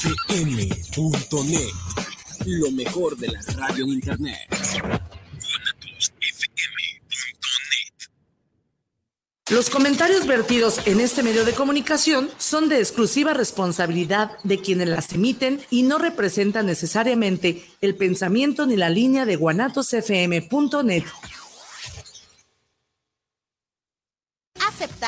fm.net, lo mejor de la radio en internet. Los comentarios vertidos en este medio de comunicación son de exclusiva responsabilidad de quienes las emiten y no representan necesariamente el pensamiento ni la línea de guanatosfm.net.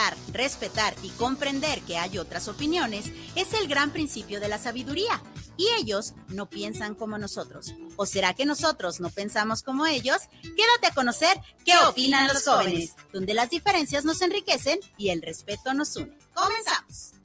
Aceptar, respetar y comprender que hay otras opiniones es el gran principio de la sabiduría. Y ellos no piensan como nosotros. ¿O será que nosotros no pensamos como ellos? Quédate a conocer qué opinan los jóvenes, donde las diferencias nos enriquecen y el respeto nos une. Comenzamos.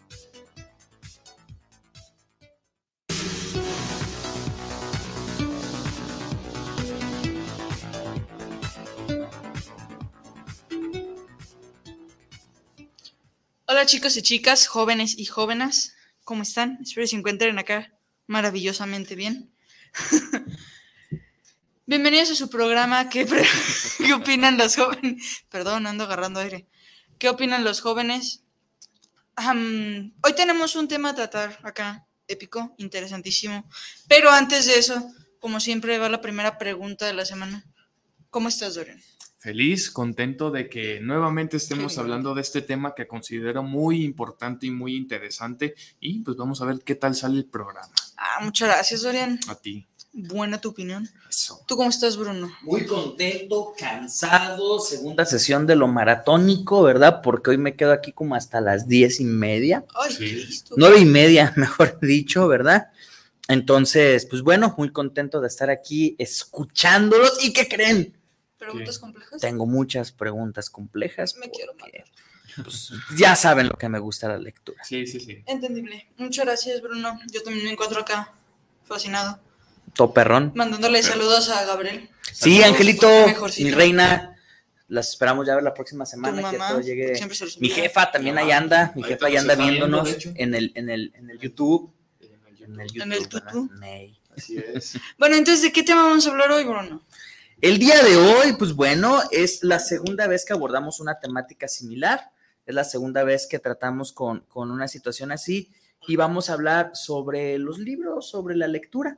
Hola chicos y chicas, jóvenes y jóvenes, ¿cómo están? Espero que se encuentren acá maravillosamente bien. Bienvenidos a su programa. ¿Qué, pre- ¿Qué opinan los jóvenes? Perdón, ando agarrando aire. ¿Qué opinan los jóvenes? Am, hoy tenemos un tema a tratar acá, épico, interesantísimo. Pero antes de eso, como siempre, va la primera pregunta de la semana. ¿Cómo estás, Dorian? Feliz, contento de que nuevamente estemos hablando de este tema que considero muy importante y muy interesante. Y pues vamos a ver qué tal sale el programa. Ah, muchas gracias, Dorian. A ti. Buena tu opinión. Eso. ¿Tú cómo estás, Bruno? Muy contento, cansado, segunda sesión de lo maratónico, ¿verdad? Porque hoy me quedo aquí como hasta las diez y media, Ay, Sí. Cristo. nueve y media, mejor dicho, ¿verdad? Entonces, pues bueno, muy contento de estar aquí escuchándolos. ¿Y qué creen? ¿Preguntas complejas? Tengo muchas preguntas complejas. Me quiero porque, pues, ya saben lo que me gusta la lectura. Sí, sí, sí. Entendible. Muchas gracias, Bruno. Yo también me encuentro acá fascinado. Toperrón. Mandándole saludos a Gabriel. Sí, Saludos, Angelito, mi reina. Las esperamos ya ver la próxima Tu semana que mamá. todo llegue. Mi jefa también ahí anda, mi jefa ahí anda viendo, viéndonos en el, en el, en el YouTube. En el YouTube. YouTube. En el. Ney. Así es. Bueno, entonces, ¿de qué tema vamos a hablar hoy, Bruno? El día de hoy, pues bueno, es la segunda vez que abordamos una temática similar. Es la segunda vez que tratamos con, con una situación así y vamos a hablar sobre los libros, sobre la lectura.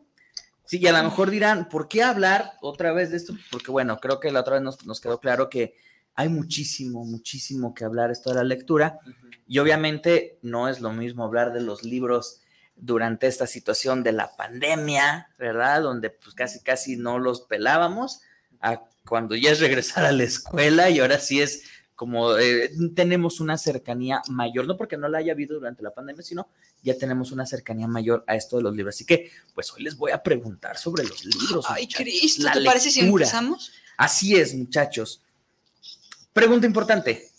Sí, y a lo mejor dirán, ¿por qué hablar otra vez de esto? Porque bueno, creo que la otra vez nos, nos quedó claro que hay muchísimo, muchísimo que hablar esto de la lectura. Y obviamente no es lo mismo hablar de los libros durante esta situación de la pandemia, ¿verdad? Donde pues casi, casi no los pelábamos, a cuando ya es regresar a la escuela y ahora sí es como eh, tenemos una cercanía mayor, no porque no la haya habido durante la pandemia, sino ya tenemos una cercanía mayor a esto de los libros. Así que, pues hoy les voy a preguntar sobre los libros. Ay, muchachos, Cristo, la ¿te parece si empezamos? Así es, muchachos. Pregunta importante.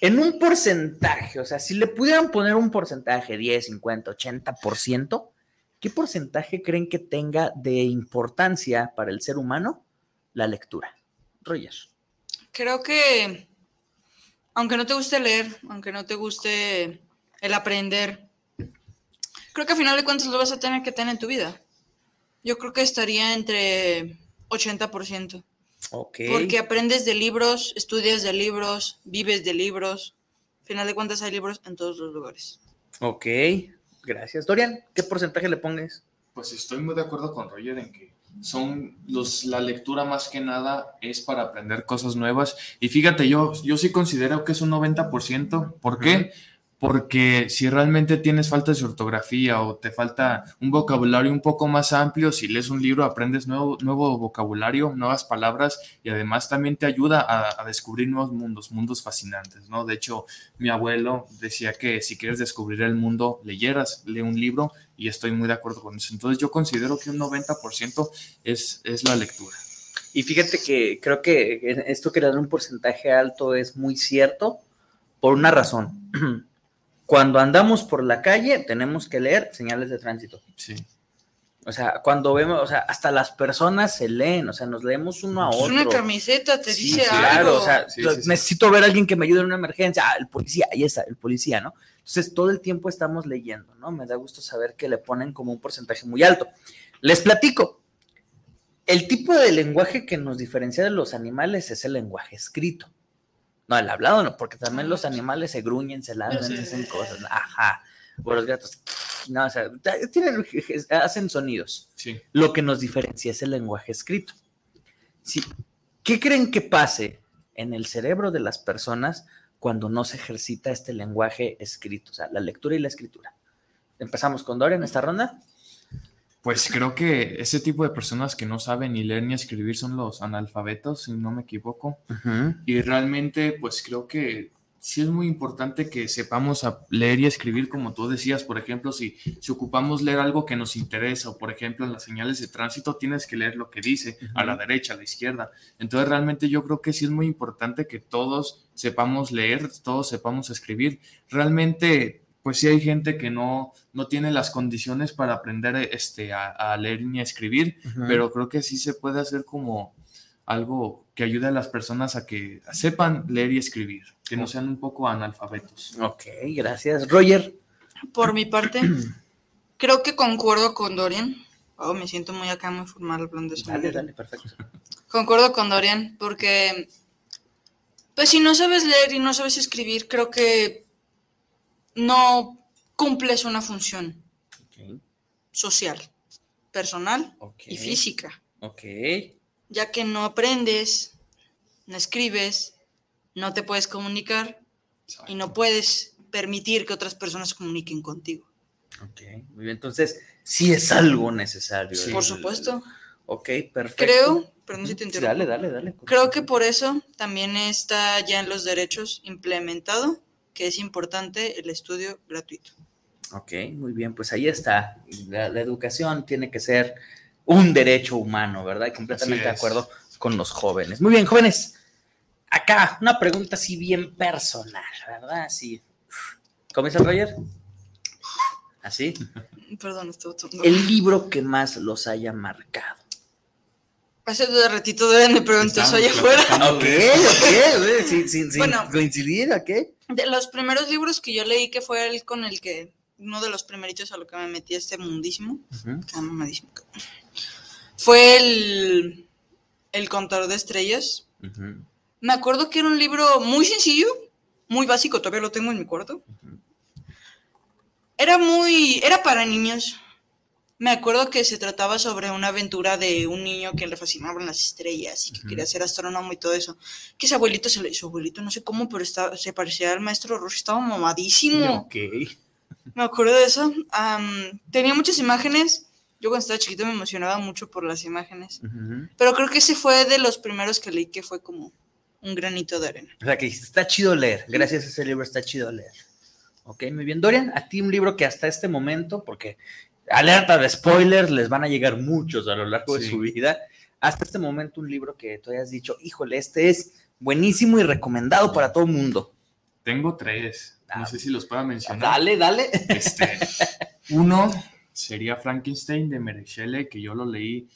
En un porcentaje, o sea, si le pudieran poner un porcentaje, 10, 50, 80%, ¿qué porcentaje creen que tenga de importancia para el ser humano la lectura? Roger. Creo que, aunque no te guste leer, aunque no te guste el aprender, creo que al final de cuentas lo vas a tener que tener en tu vida. Yo creo que estaría entre 80%. Ok. Porque aprendes de libros, estudias de libros, vives de libros. Al final de cuentas hay libros en todos los lugares. Ok. Gracias. Dorian, ¿qué porcentaje le pongas? Pues estoy muy de acuerdo con Roger en que son los, la lectura más que nada es para aprender cosas nuevas. Y fíjate, yo, yo sí considero que es un 90%. ¿Por qué? Porque si realmente tienes falta de ortografía o te falta un vocabulario un poco más amplio, si lees un libro aprendes nuevo, nuevo vocabulario, nuevas palabras y además también te ayuda a, a descubrir nuevos mundos, mundos fascinantes, ¿no? De hecho, mi abuelo decía que si quieres descubrir el mundo, leyeras, lee un libro y estoy muy de acuerdo con eso. Entonces yo considero que un 90% es, es la lectura. Y fíjate que creo que esto que le dan un porcentaje alto es muy cierto por una razón. Cuando andamos por la calle tenemos que leer señales de tránsito. Sí. O sea, cuando vemos, o sea, hasta las personas se leen, o sea, nos leemos uno a Es otro. una camiseta, te Sí, dice claro, algo. o sea, sí, sí. necesito ver a alguien que me ayude en una emergencia. Ah, el policía, ahí está, el policía, ¿no? Entonces, todo el tiempo estamos leyendo, ¿no? Me da gusto saber que le ponen como un porcentaje muy alto. Les platico. El tipo de lenguaje que nos diferencia de los animales es el lenguaje escrito. No, el hablado no, porque también los animales se gruñen, se ladran, Sí. se hacen cosas. Ajá. o los gatos. No, o sea, tienen, hacen sonidos. Sí. Lo que nos diferencia es el lenguaje escrito. Sí. ¿Qué creen que pase en el cerebro de las personas cuando no se ejercita este lenguaje escrito? O sea, la lectura y la escritura. Empezamos con Dorian esta ronda. Pues creo que ese tipo de personas que no saben ni leer ni escribir son los analfabetos, si no me equivoco. Y realmente, pues creo que sí es muy importante que sepamos a leer y escribir, como tú decías, por ejemplo, si, si ocupamos leer algo que nos interesa, o por ejemplo en las señales de tránsito, tienes que leer lo que dice a la derecha, a la izquierda. Entonces realmente yo creo que sí es muy importante que todos sepamos leer, todos sepamos escribir. Realmente, pues sí hay gente que no, no tiene las condiciones para aprender este, a, a leer ni a escribir, pero creo que sí se puede hacer como algo que ayude a las personas a que sepan leer y escribir, que no sean un poco analfabetos. Ok, gracias. Roger. Por mi parte, creo que concuerdo con Dorian. Oh, me siento muy acá, muy formal hablando de eso. Dale, dale, perfecto. Concuerdo con Dorian, porque, pues si no sabes leer y no sabes escribir, creo que no cumples una función social, personal y física, Ok. ya que no aprendes, no escribes, no te puedes comunicar y no puedes permitir que otras personas comuniquen contigo. Ok, muy bien. Entonces, sí es algo necesario. Sí. Por supuesto. Ok, perfecto. Creo, perdón si te Sí, interrumpo. dale, dale, dale. Creo que por eso también está ya en los derechos implementado que es importante el estudio gratuito. Ok, muy bien, pues ahí está. La, la educación tiene que ser un derecho humano, ¿verdad? Y completamente de acuerdo con los jóvenes. Muy bien, jóvenes. Acá, una pregunta así bien personal, ¿verdad? Así. ¿Comienza Roger? Así. Perdón, estoy tomando. El libro que más los haya marcado. Hace de ratito deben de preguntar eso Estamos allá afuera. Ok, ok, güey, sin, sin- sin Bueno. coincidir, ¿ok? De los primeros libros que yo leí, que fue el con el que, uno de los primeritos a lo que me metí este mundísimo, mamadísimo, fue el, el Contador de Estrellas. Me acuerdo que era un libro muy sencillo, muy básico, todavía lo tengo en mi cuarto. Era muy, era para niños. Me acuerdo que se trataba sobre una aventura de un niño que le fascinaban las estrellas y que quería ser astrónomo y todo eso. Que ese abuelito se le, su abuelito, no sé cómo, pero estaba, se parecía al maestro Rush, estaba mamadísimo. Ok. Me acuerdo de eso. Tenía muchas imágenes. Yo cuando estaba chiquito me emocionaba mucho por las imágenes. Pero creo que ese fue de los primeros que leí que fue como un granito de arena. O sea, que está chido leer. Gracias a ese libro está chido leer. Ok, muy bien. Dorian, a ti un libro que hasta este momento, porque alerta de spoilers, les van a llegar muchos a lo largo de su vida. Hasta este momento un libro que tú hayas dicho, híjole, este es buenísimo y recomendado para todo el mundo. Tengo tres. Ah, No sé si los pueda mencionar. Dale, dale. Este, uno sería Frankenstein de Mary Shelley, que yo lo leí.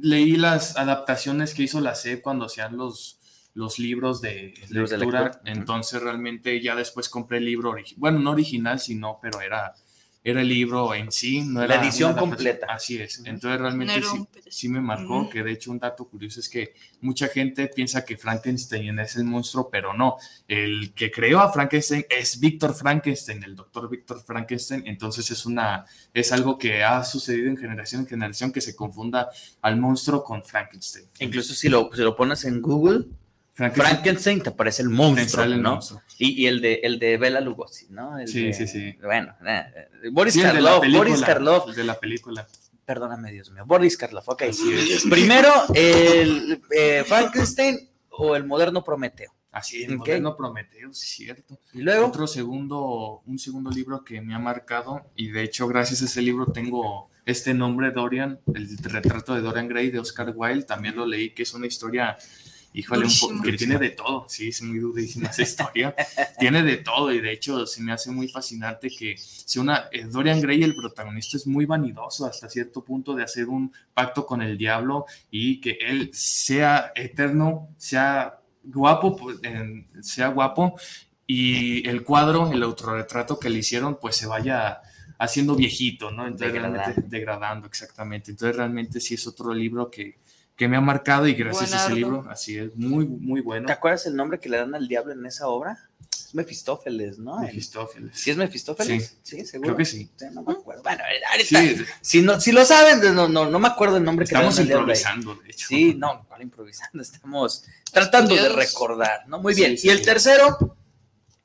Leí las adaptaciones que hizo la C cuando hacían los, los libros de Libros de lectura. lectura. Entonces realmente ya después compré el libro original. Bueno, no original, sino, pero era, era el libro en sí. No La era edición una adaptación. completa. Así es. Entonces realmente No sí, sí me marcó, que de hecho un dato curioso es que mucha gente piensa que Frankenstein es el monstruo, pero no. El que creó a Frankenstein es Víctor Frankenstein, el doctor Víctor Frankenstein. Entonces es una, es algo que ha sucedido en generación en generación que se confunda al monstruo con Frankenstein. Incluso si lo, si lo pones en Google, Frankenstein, Frankenstein te aparece el monstruo, el ¿no? monstruo. Y, y el de el de Bela Lugosi, ¿no? El Sí, de- sí, sí. Bueno, eh, Boris Sí, el de la Karloff, película, Boris Karloff. el de la película. Perdóname, Dios mío. Boris Karloff, ok. Es. Primero, el eh, Frankenstein o el moderno Prometeo. Así es, Ok. moderno Prometeo, sí es cierto. Y luego, Otro segundo, un segundo libro que me ha marcado, y de hecho, gracias a ese libro tengo este nombre, Dorian, el retrato de Dorian Gray de Oscar Wilde, también lo leí, que es una historia, híjole, un poco, que tiene de todo, sí, es muy durísima esa historia, tiene de todo, y de hecho se me hace muy fascinante que si una, eh, Dorian Gray, el protagonista, es muy vanidoso hasta cierto punto de hacer un pacto con el diablo y que él sea eterno, sea guapo, pues, sea guapo y el cuadro, el autorretrato que le hicieron, pues se vaya haciendo viejito, ¿no? Entonces Degradando. realmente degradando, exactamente. Entonces realmente sí es otro libro que, que me ha marcado y gracias a ese libro, así es, muy, muy bueno. ¿te acuerdas el nombre que le dan al diablo en esa obra? es Mefistófeles, ¿no? Mefistófeles. ¿Sí es Mefistófeles? Sí, seguro. Creo que sí. no me acuerdo. Bueno, ahorita, Sí, si, no, si lo saben, no, no, no me acuerdo el nombre. que estamos le dan improvisando, de hecho. Sí, no, ¿cuál improvisando? Estamos tratando de recordar, ¿no? Muy Sí, bien. sí, y el sí. tercero,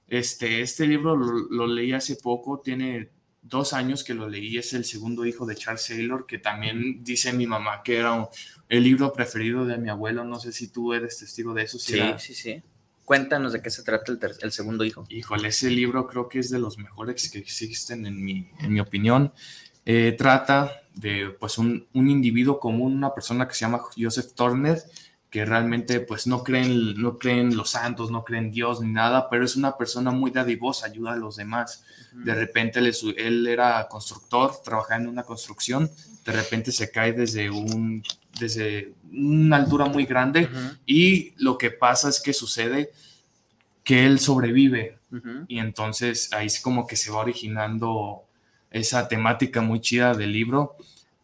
Este, este libro lo, lo leí hace poco, tiene dos años que lo leí, es el segundo hijo de Charles Taylor, que también dice mi mamá que era un- el libro preferido de mi abuelo, no sé si tú eres testigo de eso. si sí, era- sí, sí. Cuéntanos de qué se trata el, el segundo hijo. Híjole, ese libro creo que es de los mejores que existen en mi, en mi opinión. Eh, trata de pues un, un individuo común, una persona que se llama Joseph Turner, que realmente pues no creen, no creen los santos, no creen Dios ni nada, pero es una persona muy dadivosa, ayuda a los demás. De repente su- él era constructor, trabajaba en una construcción, de repente se cae desde, un, desde una altura muy grande y lo que pasa es que sucede que él sobrevive y entonces ahí es como que se va originando esa temática muy chida del libro.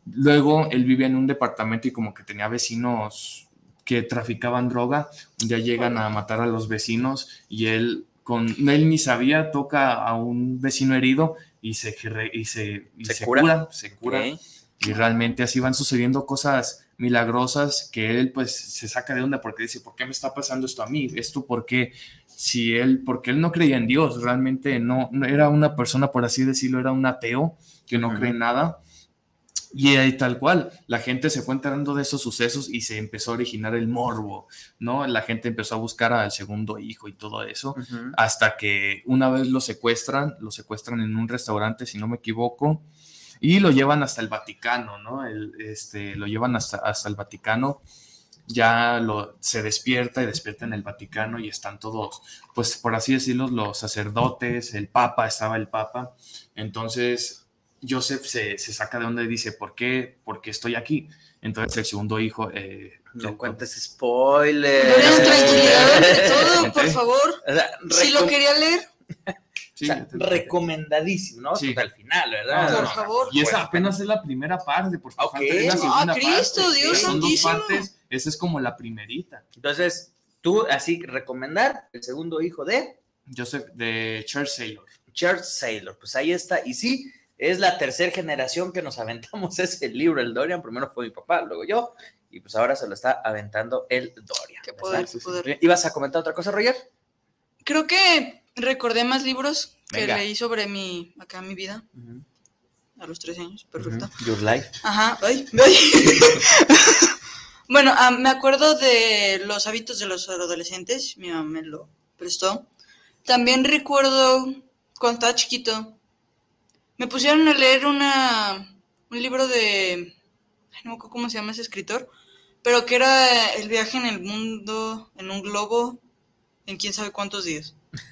Luego él vivía en un departamento y como que tenía vecinos que traficaban droga. Un día llegan a matar a los vecinos y él, con, él ni sabía, toca a un vecino herido y se, y se, y Se se cura. cura. Se cura. Y realmente así van sucediendo cosas milagrosas que él pues se saca de onda porque dice, ¿por qué me está pasando esto a mí? ¿Esto por qué? Si él, porque él no creía en Dios, realmente no, no era una persona, por así decirlo, era un ateo que no cree en nada. Y ahí tal cual, la gente se fue enterando de esos sucesos y se empezó a originar el morbo, ¿no? La gente empezó a buscar al segundo hijo y todo eso hasta que una vez lo secuestran, lo secuestran en un restaurante, si no me equivoco, y lo llevan hasta el Vaticano, ¿no? El, este, lo llevan hasta, hasta el Vaticano, ya lo, se despierta y despierta en el Vaticano y están todos, pues por así decirlo, los sacerdotes, el Papa, estaba el Papa, entonces Joseph se, se saca de onda y dice, ¿por qué? ¿Por qué estoy aquí? Entonces el segundo hijo... eh, No cuentes spoilers. Tranquilidad ante todo, por favor. O sea, Si lo quería leer, Sí, o sea, recomendadísimo, ¿no? Sí. Hasta el final, ¿verdad? no, por no. favor. Y esa Pues, apenas es la primera parte, porque Ok. falta una Ah, Cristo, parte. Dios Son dos santísimo. partes, esa es como la primerita. Entonces, tú así recomendar el segundo hijo de Joseph de Charles Saylor. Charles Saylor. Pues ahí está. Y sí, es la tercera generación que nos aventamos ese libro, el Dorian. Primero fue mi papá, luego yo. Y pues ahora se lo está aventando el Dorian. Qué poder, poder. ¿Ibas a comentar otra cosa, Roger? Creo que recordé más libros que leí sobre mi, acá mi vida, a los 13 años, perfecto. Your life. Ajá, ay, ay. bueno, ah, me acuerdo de los hábitos de los adolescentes, mi mamá me lo prestó. También recuerdo cuando estaba chiquito, me pusieron a leer una, un libro de, no me acuerdo cómo se llama ese escritor, pero que era el viaje en el mundo, en un globo, en quién sabe cuántos días.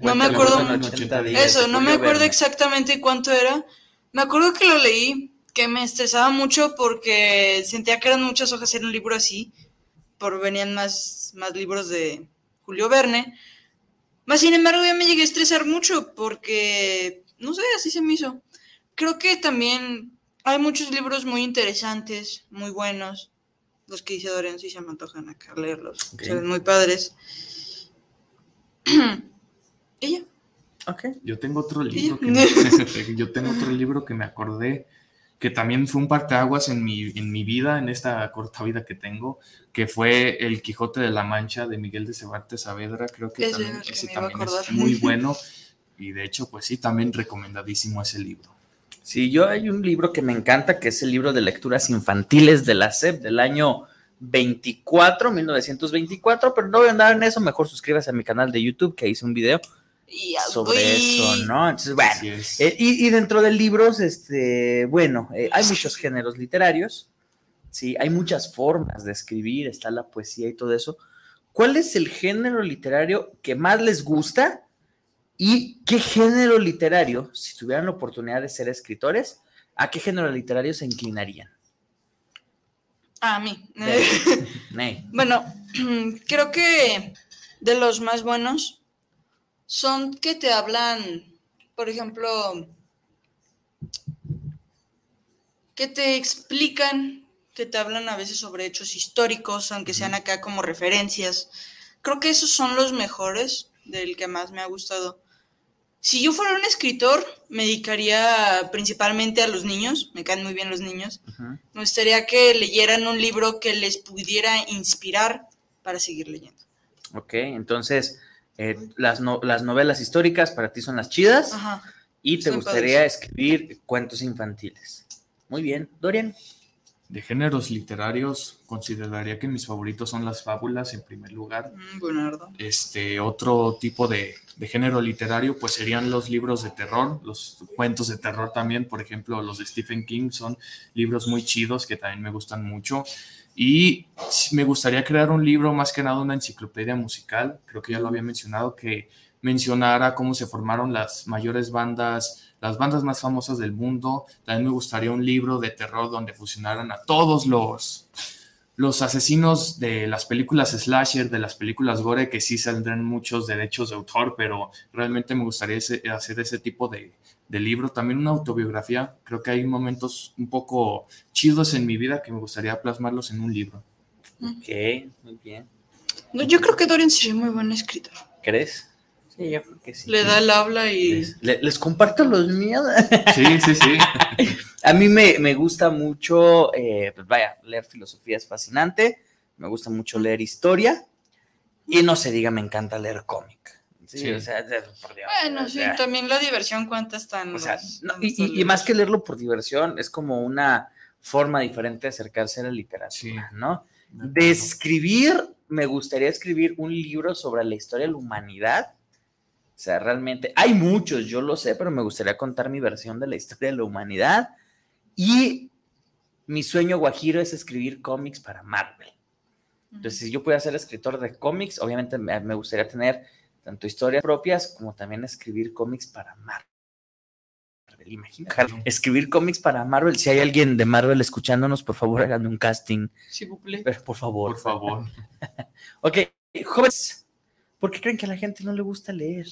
No me acuerdo en 80 días Eso, no me acuerdo exactamente cuánto era. Me acuerdo que lo leí, que me estresaba mucho porque sentía que eran muchas hojas en un libro así, por venían más, más libros de Julio Verne. Más sin embargo, ya me llegué a estresar mucho porque, no sé, así se me hizo. Creo que también hay muchos libros muy interesantes, muy buenos. Los que dice Dorian sí se me antojan acá leerlos. Ven muy padres. ¿Y ya? Ok. Yo tengo otro libro que me, yo tengo otro libro que me acordé que también fue un parteaguas en mi, en mi vida, en esta corta vida que tengo, que fue El Quijote de la Mancha de Miguel de Cervantes Saavedra. Creo que Ese también, que también es muy bueno. Y de hecho, pues sí, también recomendadísimo ese libro. Sí, yo hay un libro que me encanta, que es el libro de lecturas infantiles de la SEP del año 24, 1924, pero no voy a andar en eso, mejor suscríbase a mi canal de YouTube, que hice un video Y sobre eso, ¿no? Entonces, bueno, eh, y, y dentro de libros, este, bueno, eh, hay muchos géneros literarios, sí, hay muchas formas de escribir, está la poesía y todo eso. ¿Cuál es el género literario que más les gusta? ¿Y qué género literario, si tuvieran la oportunidad de ser escritores, a qué género literario se inclinarían? A mí. Bueno, creo que de los más buenos son que te hablan, por ejemplo, que te explican, que te hablan a veces sobre hechos históricos, aunque sean acá como referencias. Creo que esos son los mejores. del que más me ha gustado. Si yo fuera un escritor, me dedicaría principalmente a los niños, me caen muy bien los niños. Ujú. Me gustaría que leyeran un libro que les pudiera inspirar para seguir leyendo. Ok, entonces eh, las, no- las novelas históricas para ti son las chidas Ajá. y te gustaría escribir cuentos infantiles. Muy bien, Dorian. De géneros literarios, consideraría que mis favoritos son las fábulas en primer lugar. Mm, Buenardo. Este, otro tipo de, de género literario, pues serían los libros de terror, los cuentos de terror también, por ejemplo, los de Stephen King son libros muy chidos que también me gustan mucho. Y me gustaría crear un libro, más que nada una enciclopedia musical, creo que ya lo había mencionado, que mencionara cómo se formaron las mayores bandas, las bandas más famosas del mundo. También me gustaría un libro de terror donde fusionaran a todos los, los asesinos de las películas slasher, de las películas gore, que sí saldrán muchos derechos de autor, pero realmente me gustaría ese- hacer ese tipo de, de libro. También una autobiografía. Creo que hay momentos un poco chidos en mi vida que me gustaría plasmarlos en un libro. Ok, muy bien. No, yo creo que Dorian sería muy buen escritor. ¿Crees? Sí, yo creo que sí. Le da el habla y... Les, le- les comparto los míos. Sí, sí, sí. A mí me, me gusta mucho, eh, pues vaya, leer filosofía es fascinante, me gusta mucho leer historia y no se diga, me encanta leer cómic. Sí, Sí. o sea, por Dios, Bueno, o sí, tammy la diversión cuenta está en o sea, los- no, en y, más que leerlo por diversión, es como una forma diferente de acercarse a la literatura, Sí. ¿no? De escribir, me gustaría escribir un libro sobre la historia de la humanidad. O sea, realmente, hay muchos, yo lo sé, pero me gustaría contar mi versión de la historia de la humanidad. Y mi sueño guajiro es escribir cómics para Marvel. Entonces, si yo pudiera ser escritor de cómics, obviamente me, me gustaría tener tanto historias propias como también escribir cómics para Marvel. Imagina, escribir cómics para Marvel. Si hay alguien de Marvel escuchándonos, por favor, háganme un casting. Sí. Pero por favor. Por favor. Ok, jóvenes, ¿por qué creen que a la gente no le gusta leer?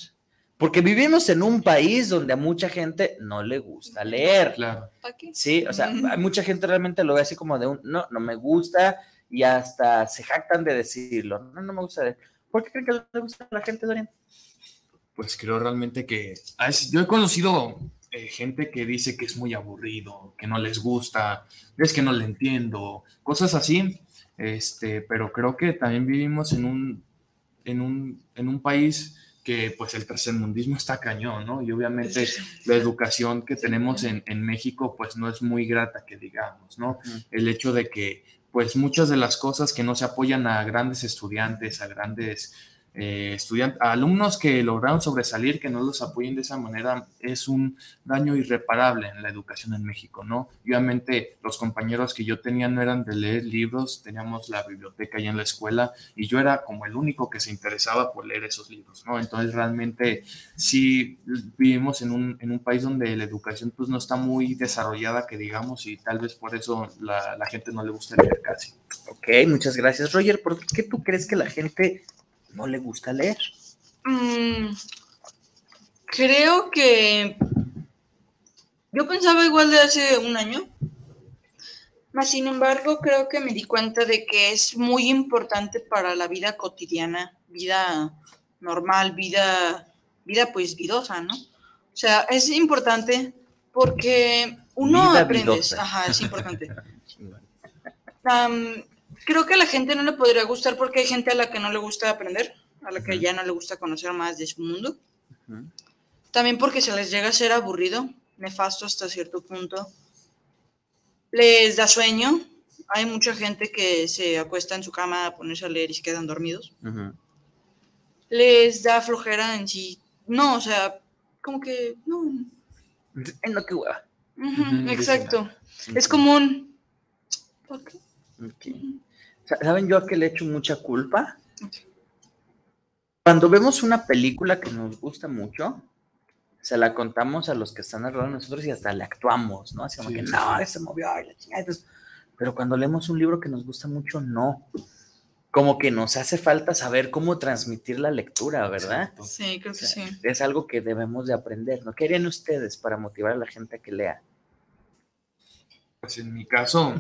Porque vivimos en un país donde a mucha gente no le gusta leer. Claro. ¿Para qué? Sí, o sea, Mm. hay mucha gente realmente lo ve así como de un, no, no me gusta y hasta se jactan de decirlo. No, no me gusta leer. ¿Por qué creen que no le gusta a la gente, Dorian? Pues creo realmente que ah, yo he conocido eh, gente que dice que es muy aburrido, que no les gusta, es que no le entiendo, cosas así. Este, pero creo que también vivimos en un, en un, en un país que pues el tercermundismo está cañón, ¿no? Y obviamente la educación que tenemos en, en México pues no es muy grata que digamos, ¿no? El hecho de que pues muchas de las cosas que no se apoyan a grandes estudiantes, a grandes eh, estudiantes, alumnos que lograron sobresalir, que no los apoyen de esa manera, es un daño irreparable en la educación en México, ¿no? Obviamente los compañeros que yo tenía no eran de leer libros, teníamos la biblioteca ahí en la escuela y yo era como el único que se interesaba por leer esos libros, ¿no? Entonces realmente sí vivimos en un, en un país donde la educación pues no está muy desarrollada, que digamos, y tal vez por eso la, la gente no le gusta leer casi. Ok, muchas gracias. Roger, ¿por qué tú crees que la gente no le gusta leer? Mm, creo que yo pensaba igual de hace un año, mas sin embargo creo que me di cuenta de que es muy importante para la vida cotidiana, vida normal, vida, vida pues vidosa, ¿no? O sea, es importante porque uno Vida aprende, vidosa. ajá, es importante. creo que a la gente no le podría gustar porque hay gente a la que no le gusta aprender, a la que ya no le gusta conocer más de su mundo. También porque se les llega a ser aburrido, nefasto hasta cierto punto. Les da sueño. Hay mucha gente que se acuesta en su cama a ponerse a leer y se quedan dormidos. Les da flojera en sí. No, o sea, como que no. En lo que hueva. Exacto. Es común. ¿Por qué? Ok. Sa- ¿Saben yo a qué le echo mucha culpa? Cuando vemos una película que nos gusta mucho, se la contamos a los que están alrededor de nosotros y hasta le actuamos, ¿no? Así como Sí, que sí, no, se movió y la chingada. Entonces, pero cuando leemos un libro que nos gusta mucho, no. Como que nos hace falta saber cómo transmitir la lectura, ¿verdad? Sí, creo O que sea, sí. Es algo que debemos de aprender, ¿no? ¿Qué harían ustedes para motivar a la gente a que lea? Pues en mi caso,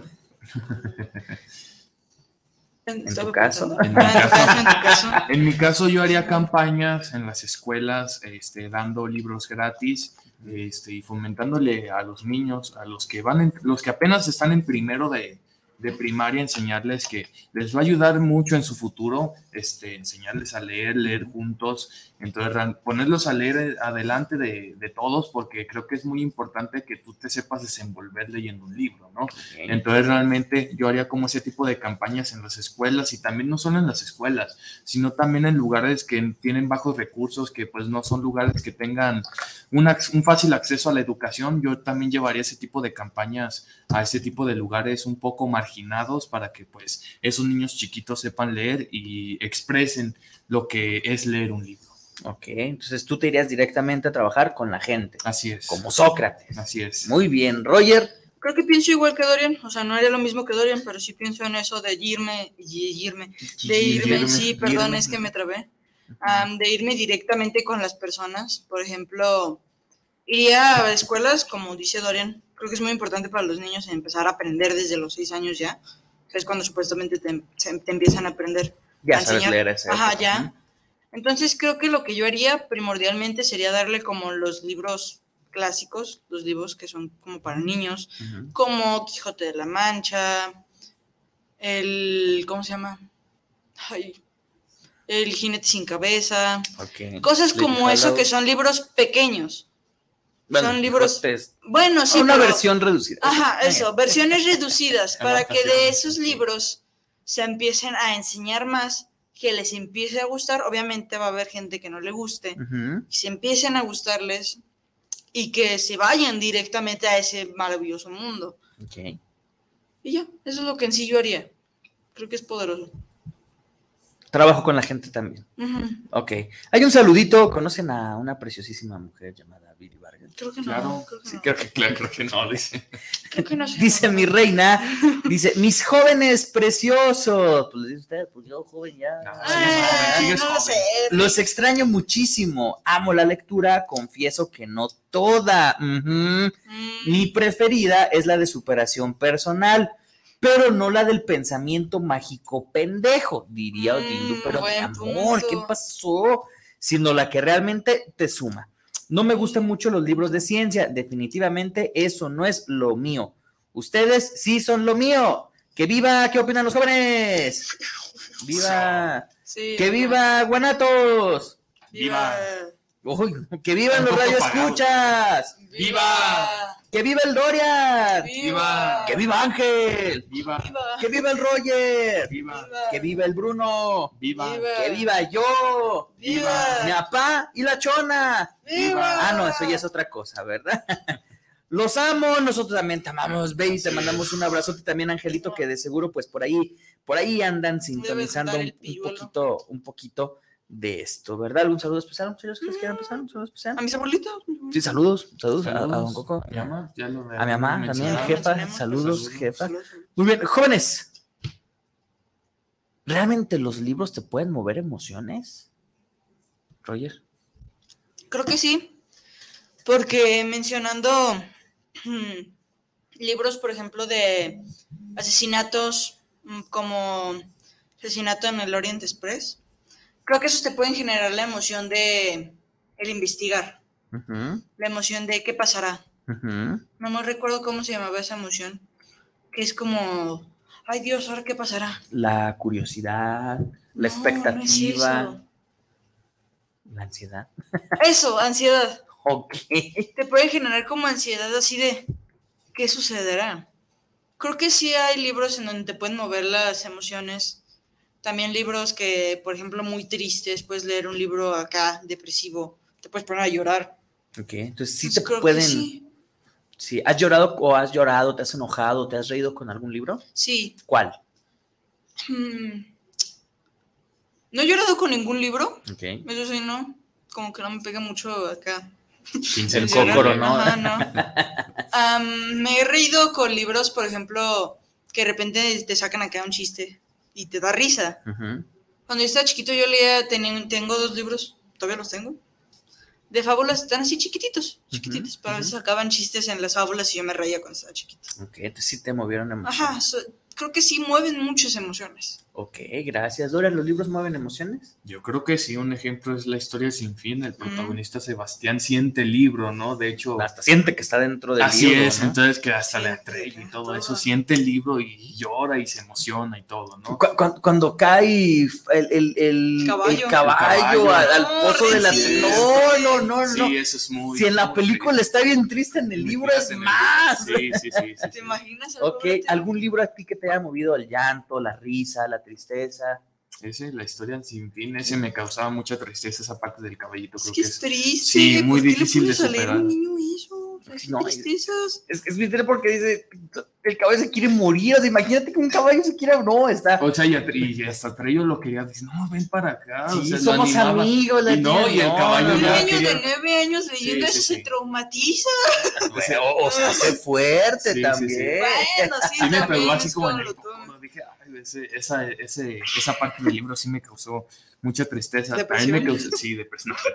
Tu caso? En mi caso. en tu caso. En mi caso, yo haría campañas en las escuelas, este, dando libros gratis, este, y fomentándole a los niños, a los que van, en- los que apenas están en primero de, de primaria, enseñarles que les va a ayudar mucho en su futuro, este, enseñarles a leer, leer juntos, entonces ponerlos a leer eh, adelante de, de todos, porque creo que es muy importante que tú te sepas desenvolver leyendo un libro, ¿no? Entonces realmente yo haría como ese tipo de campañas en las escuelas y también no solo en las escuelas, sino también en lugares que tienen bajos recursos, que pues no son lugares que tengan un, fácil acceso a la educación. Yo también llevaría ese tipo de campañas a ese tipo de lugares un poco marginados para que pues esos niños chiquitos sepan leer y expresen lo que es leer un libro. Ok, entonces tú te irías directamente a trabajar con la gente, Así es. como Sócrates. Así es. Muy bien, Roger. Creo que pienso igual que Dorian, o sea, no haría lo mismo que Dorian, pero sí pienso en eso de irme, y- irme, de irme, Irme, sí, perdón, irme. es que me trabé, de irme directamente con las personas, por ejemplo, iría a escuelas, como dice Dorian, creo que es muy importante para los niños empezar a aprender desde los seis años ya, que es cuando supuestamente te, empiezan a aprender. Ya a sabes enseñar. leer ese. Ajá, ya. Entonces creo que lo que yo haría primordialmente sería darle como los libros clásicos, los libros que son como para niños, como Quijote de la Mancha, el, ¿cómo se llama? Ay, el Jinete sin cabeza, Ok. cosas como eso que son libros pequeños. Bueno, son libros- es Bueno, sí, una pero- versión reducida. Ajá, eso, versiones reducidas, para que de esos libros se empiecen a enseñar más, que les empiece a gustar. Obviamente va a haber gente que no le guste, que se empiecen a gustarles y que se vayan directamente a ese maravilloso mundo. Ok. Y ya, eso es lo que en sí yo haría. Creo que es poderoso. Trabajo con la gente también. Ujú. Ok. Hay un saludito. ¿Conocen a una preciosísima mujer llamada? Creo que no. Claro, creo que sí, no. creo que, claro, creo que no, dice. Creo que no. Dice mi reina, dice, mis jóvenes preciosos. Pues le dice usted, pues yo joven ya. Ah, Ay, no sé. Los extraño muchísimo. Amo la lectura, confieso que no toda. Mm, Mi preferida es la de superación personal, pero no la del pensamiento mágico pendejo, diría Mm, Odildo. Pero mi amor, punto. ¿qué pasó? Sino la que realmente te suma. No me gustan mucho los libros de ciencia, definitivamente eso no es lo mío. Ustedes sí son lo mío. ¡Que viva! ¿Qué opinan los jóvenes? ¡Viva! sí, ¡Que viva Guanatos! Viva. Uy, ¡Que vivan los poco radioescuchas! Viva. ¡Que viva el Dorian! Viva. ¡Que viva Ángel! Viva, Viva. ¡Que viva el Roger! viva, ¡Que viva el Bruno! viva. ¡Que viva yo! Viva. ¡Mi papá y la chona! Viva. Ah, no, eso ya es otra cosa, ¿verdad? Los amo, nosotros también te amamos, baby, te mandamos un abrazote también, Angelito, que de seguro, pues por ahí, por ahí andan sintonizando un, poquito, un poquito de esto, ¿verdad? ¿Algún saludo especial, muchachos, que les quieran empezar? ¿Un saludo especial? A mis abuelitos. Sí, saludos, saludos, a- A, Saludos. don Coco. Mi mamá, ya lo A mi mamá también, jefa, saludos, saludos. jefa. Muy bien, jóvenes. ¿Realmente los libros te pueden mover emociones? Roger. Creo que sí, porque mencionando mm, libros, por ejemplo, de asesinatos mm, como Asesinato en el Orient Express, creo que esos te pueden generar la emoción de el investigar, la emoción de qué pasará. No me recuerdo cómo se llamaba esa emoción, que es como, ay Dios, ahora qué pasará. La curiosidad, la No, no es expectativa, eso. la ansiedad. Eso, ansiedad. Ok. te puede generar como ansiedad así de ¿qué sucederá? Creo que sí hay libros en donde te pueden mover las emociones. También libros que, por ejemplo, muy tristes, puedes leer un libro acá depresivo, te puedes poner a llorar. Ok, entonces sí te pueden. Sí. sí. ¿Has llorado o has llorado, te has enojado, te has reído con algún libro? sí. ¿Cuál? Hmm. No he llorado con ningún libro, Ok. eso sí, no. Como que no me pega mucho acá. El cócoro, ¿no? Ajá, no. Am, me he reído con libros, por ejemplo, que de repente te sacan acá un chiste y te da risa. Cuando yo estaba chiquito yo leía, tenía- tengo dos libros, todavía los tengo, de fábulas, están así chiquititos, chiquititos, pero a veces sacaban chistes en las fábulas y yo me reía cuando estaba chiquito. Ok, entonces sí te movieron emociones. Ajá, so- creo que sí mueven muchas emociones. Ok, gracias. Dora, ¿los libros mueven emociones? Yo creo que sí, un ejemplo es la historia sin fin. El protagonista Sebastián siente el libro, ¿no? De hecho, Hasta siente que está dentro del así libro. es, ¿no? entonces que hasta le atrae y todo eso, siente el libro y llora y se emociona y todo, ¿no? Cu- cu- Cuando, cae el, el, el- Caballo. el caballo El caballo. al, No, pozo de la... sí, No, no, no, no. Sí, eso es muy. si en la película triste. está bien triste, en el libro es más. Sí, sí, sí. sí, ¿Te imaginas? Ok, ¿algún libro a ti que te haya movido el llanto, la risa, la tristeza? Ese, la historia sin fin, ese me causaba mucha tristeza, esa parte del caballito, Es creo que es triste. sí, muy ¿por qué le difícil de a un superar. niño eso? O sea, no, tristezas. Es, es triste porque dice, el caballo se quiere morir, o sea, imagínate que un caballo se quiera, no, está... O sea, y, y hasta Trello lo quería decir, no, ven para acá. Sí, o sea, lo somos amigos, la Y no, tía, y el caballo Un niño quería- de nueve años leyendo Sí, sí, eso sí. se traumatiza. O sea, O, o se hace fuerte Sí, sí, también. sí. Bueno, sí, sí me pegó así como en el dije, ese- esa, ese- esa parte del libro sí me causó mucha tristeza. ¿Depresión? También me causó, sí, depresión, no,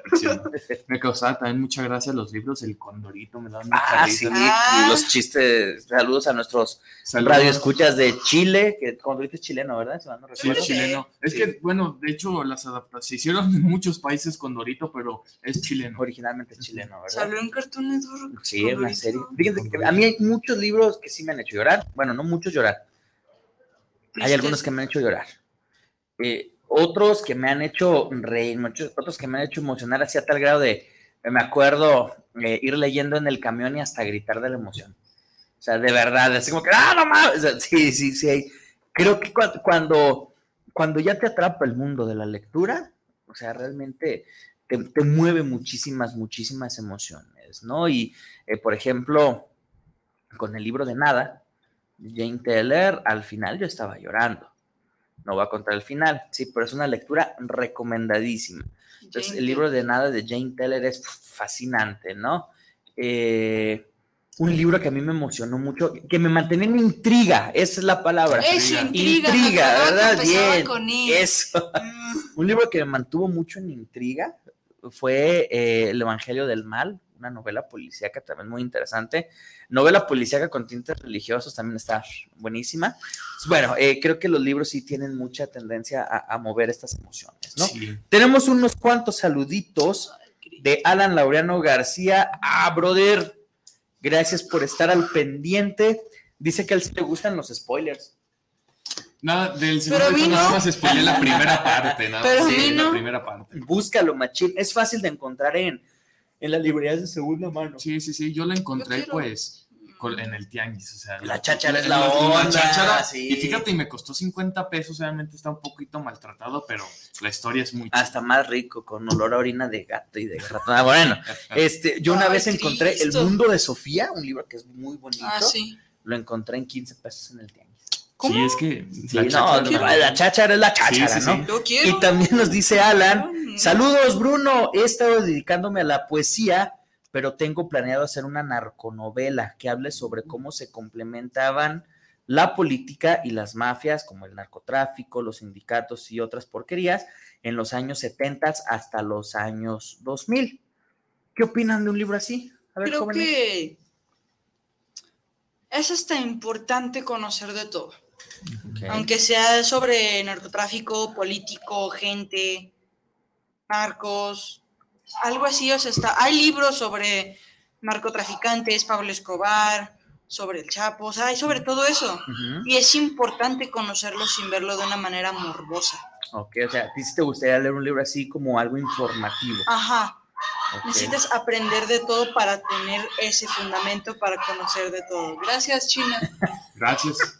depresión. Me causaba también mucha gracia los libros, el Condorito, me daban mucha Ah, sí, Ah. y los chistes, saludos a nuestros Saludos. radioescuchas de Chile, que cuando es chileno, ¿verdad? Si mal no Sí, es chileno. Es Sí. que, bueno, de hecho, las adaptaciones se hicieron en muchos países con Dorito, pero es chileno. Originalmente es chileno, ¿verdad? Salió en Cartoon Network. Sí, es una serie. Fíjense que a mí hay muchos libros que sí me han hecho llorar. Bueno, no muchos llorar. Hay algunos que me han hecho llorar. Eh, otros que me han hecho reír, muchos, otros que me han hecho emocionar así a tal grado de, me acuerdo eh, ir leyendo en el camión y hasta gritar de la emoción. O sea, de verdad, así como que, ¡ah, no mames! O sea, sí, sí, sí. Creo que cua- cuando, cuando ya te atrapa el mundo de la lectura, o sea, realmente te, te mueve muchísimas, muchísimas emociones, ¿no? Y, eh, por ejemplo, con el libro de Nada, Jane Taylor, al final yo estaba llorando. No voy a contar el final, sí, pero es una lectura recomendadísima. Entonces, Jane el libro de Nada de Jane Taylor es fascinante, ¿no? Eh, un libro que a mí me emocionó mucho, que me mantenía en intriga, esa es la palabra. Eso, intriga. Intriga, ¿verdad? Bien, con. Eso. Mm, Un libro que me mantuvo mucho en intriga fue eh, El Evangelio del Mal, una novela policíaca también muy interesante. Novela policíaca con tintes religiosos también está buenísima. Bueno, eh, creo que los libros sí tienen mucha tendencia a, a mover estas emociones, ¿no? Sí. Tenemos unos cuantos saluditos de Alan Laureano García. Ah, brother, gracias por estar al pendiente. Dice que a él sí le gustan los spoilers. Nada, del Pero segundo libro nada más spoilé la primera parte, nada Pero más la primera parte. Búscalo, machín. Es fácil de encontrar en, en las librerías de segunda mano. Sí, sí, sí, yo la encontré quiero. pues con- en el tianguis, o sea. La cháchara es la onda, cháchara, sí. Y fíjate, y me costó 50 pesos, obviamente está un poquito maltratado, pero la historia es muy Hasta más rico, con olor a orina de gato y de ratón. Ah, bueno, este, yo una Ay, vez encontré El. Mundo de Sofía, un libro que es muy bonito. Ah, sí. Lo encontré en 15 pesos en el tianguis. Sí, es que Sí, la no, cháchara no, la- la cháchara es la Sí, cháchara, sí, ¿no? sí. Yo quiero. Y también nos dice Alan, saludos Bruno, he estado dedicándome a la poesía, pero tengo planeado hacer una narconovela que hable sobre cómo se complementaban la política y las mafias, como el narcotráfico, los sindicatos y otras porquerías, en los años 70 hasta los años 2000. ¿Qué opinan de un libro así? A ver, Creo jóvenes. que es hasta importante conocer de todo. Aunque sea sobre narcotráfico, político, gente, narcos, algo así, o sea, está, hay libros sobre narcotraficantes, Pablo Escobar, sobre el Chapo, o sea, hay sobre todo eso. Y es importante conocerlo sin verlo de una manera morbosa. Ok, o sea, ¿a ti sí te gustaría leer un libro así como algo informativo? Ajá, necesitas aprender de todo para tener ese fundamento para conocer de todo. Gracias, China. Gracias.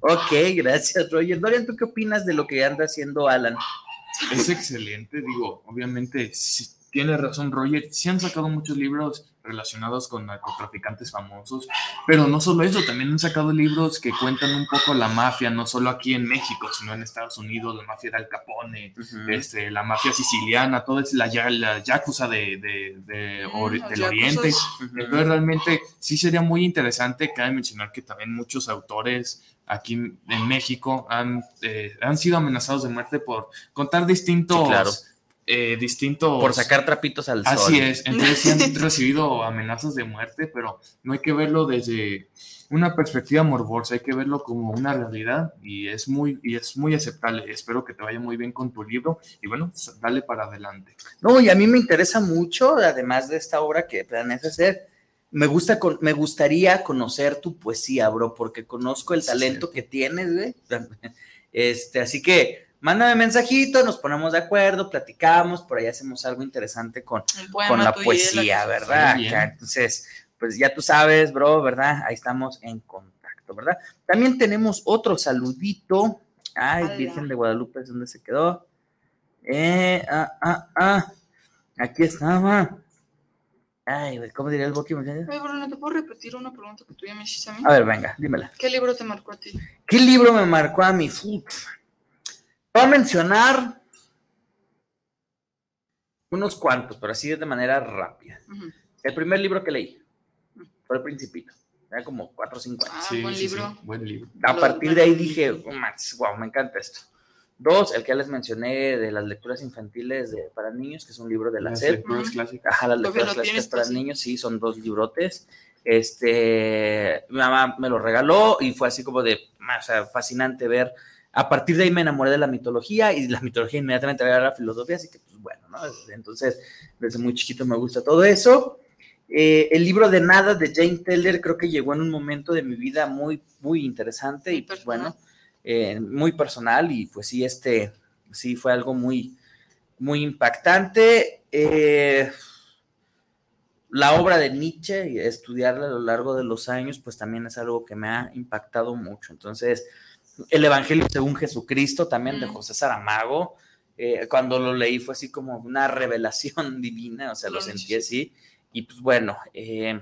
Ok, gracias, Roger. Dorian, ¿tú qué opinas de lo que anda haciendo Alan? Es excelente, digo, obviamente, sí, tiene razón Roger, sí han sacado muchos libros relacionados con narcotraficantes famosos, pero no solo eso, también han sacado libros que cuentan un poco la mafia, no solo aquí en México, sino en Estados Unidos, la mafia de Al Capone, este, la mafia siciliana, toda es la, ya- la yakuza de, de- de Mm, ori- los del oriente. Ujú. Entonces realmente sí sería muy interesante, cabe mencionar que también muchos autores aquí en México han, eh, han sido amenazados de muerte por contar distintos Sí, claro. Eh, distintos... Por sacar trapitos al sol. Así es, entonces sí han recibido amenazas de muerte, pero no hay que verlo desde una perspectiva morbosa, hay que verlo como una realidad y es muy, y es muy aceptable. Espero que te vaya muy bien con tu libro y bueno, dale para adelante. No, y a mí me interesa mucho, además de esta obra que planeas hacer, me, gusta me gustaría conocer tu poesía, bro, porque conozco el Sí, talento cierto. que tienes, güey. Este, así que mándame mensajito, nos ponemos de acuerdo, platicamos, por ahí hacemos algo interesante con, con la poesía, la- ¿verdad? Entonces, pues ya tú sabes, bro, ¿verdad? Ahí estamos en contacto, ¿verdad? También tenemos otro saludito. Ay, Ala. Virgen de Guadalupe, ¿es donde se quedó? Eh, ah, ah, ah. Aquí estaba. Ay, güey, ¿cómo diría el Boqui? Oye, Bruno, ¿te puedo repetir una pregunta que tú ya me hiciste a mí? A ver, venga, dímela. ¿Qué libro te marcó a ti? ¿Qué libro me marcó a mí? Uf. Voy a mencionar unos cuantos, pero así de manera rápida. Ujú. El primer libro que leí fue El Principito. Era como cuatro o cinco años. Ah, buen libro. buen libro. A Lo- partir de ahí dije, wow, me encanta esto. Dos, el que ya les mencioné de las lecturas infantiles de, para niños, que es un libro de la Las SED. lecturas Ujú. clásicas. Ajá, las lecturas clásicas tienes para sí. niños, sí, son dos librotes. Este, mi mamá me lo regaló y fue así como de, o sea, fascinante ver. A partir de ahí me enamoré de la mitología y la mitología inmediatamente era la filosofía, así que pues bueno, ¿no? Entonces, desde muy chiquito me gusta todo eso. Eh, el libro de nada de Jane Teller creo que llegó en un momento de mi vida muy, muy interesante y pues bueno, eh, muy personal y pues sí, este, sí fue algo muy, muy impactante. Eh, la obra de Nietzsche y estudiarla a lo largo de los años, pues también es algo que me ha impactado mucho. Entonces, el Evangelio según Jesucristo, también de. José Saramago, eh, cuando lo leí fue así como una revelación divina, o sea, lo sentí así. Y pues bueno, eh,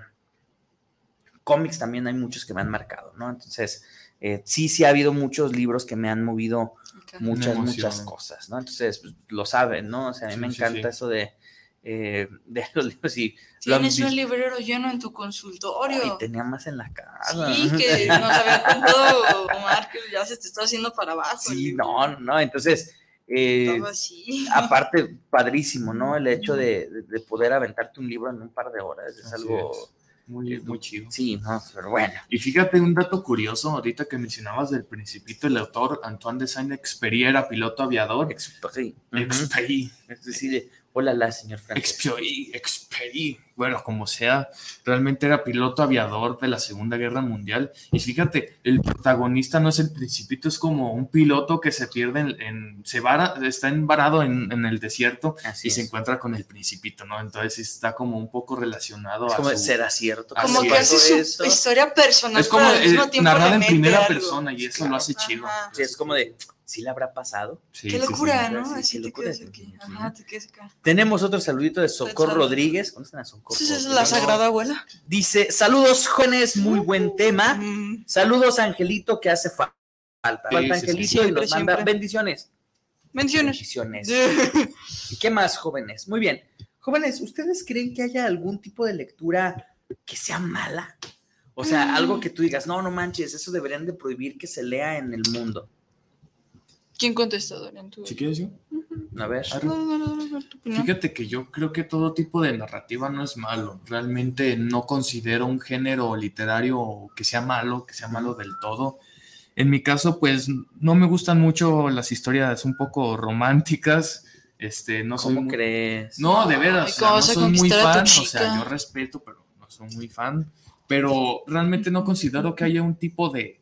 cómics también hay muchos que me han marcado, ¿no? Entonces, eh, sí, sí ha habido muchos libros que me han movido muchas, muchas cosas, ¿no? Entonces, pues, lo saben, ¿no? O sea, a mí Sí, me sí, encanta sí. eso de, eh, de los libros y Tienes un librero lleno en tu y consultorio. tenía más en la casa. Sí, que nos había contado Omar que ya se te está haciendo para abajo. Sí, no, no, entonces, eh, Estaba así. aparte, padrísimo, ¿no? El hecho de, de- de poder aventarte un libro en un par de horas es Así algo, Muy, muy chido. sí, no, pero bueno. Y fíjate un dato curioso, ahorita que mencionabas del Principito, el autor Antoine de Saint-Exupéry era piloto aviador. Ex- sí, ujú. Exupéry, Es decir, hola, la señor Francis. Exupéry, Exupéry, bueno, como sea, realmente era piloto aviador de la Segunda Guerra Mundial. Y fíjate, el protagonista no es el Principito, es como un piloto que se pierde en, en- se vara, está embarado en, en el desierto Así y se encuentra con el Principito, ¿no? Entonces está como un poco relacionado Es a como, su- ¿será cierto? Como que es. hace su eso? historia personal, Es como mismo tiempo narrada en primera algo. persona y eso lo hace chido. Sí, es como de, ¿sí le habrá pasado? Sí, Qué sí, sí. locura, sí, ¿no? sí, Así qué te locura, quedas sí, aquí. sí. Ajá, te quedas acá. Tenemos otro saludito de Socorro. Rodríguez. ¿Conocen a Socorro? Esa es la sagrada abuela. Dice, saludos jóvenes, muy buen tema. Mm, Saludos Angelito, que hace fa- falta. Sí, falta sí, sí. Angelito y Siempre, nos manda siempre. bendiciones. Menciones. Bendiciones. ¿Y qué más, jóvenes? Muy bien. Jóvenes, ¿ustedes creen que haya algún tipo de lectura que sea mala? O sea, Mm. algo que tú digas, no, no manches, eso deberían de prohibir que se lea en el mundo. ¿Quién contesta, Dorian? ¿Tú? ¿Sí quieres yo? A ver. No, no, no, no, no, tu opinión. Fíjate que yo creo que todo tipo de narrativa no es malo. Realmente no considero un género literario que sea malo, que sea malo del todo. En mi caso, pues no me gustan mucho las historias un poco románticas. Este, no soy ¿Cómo muy- crees? No, de Ay, veras, o sea, ¿cómo no soy muy fan, o sea, yo respeto, pero no soy muy fan. Pero realmente no considero que haya un tipo de,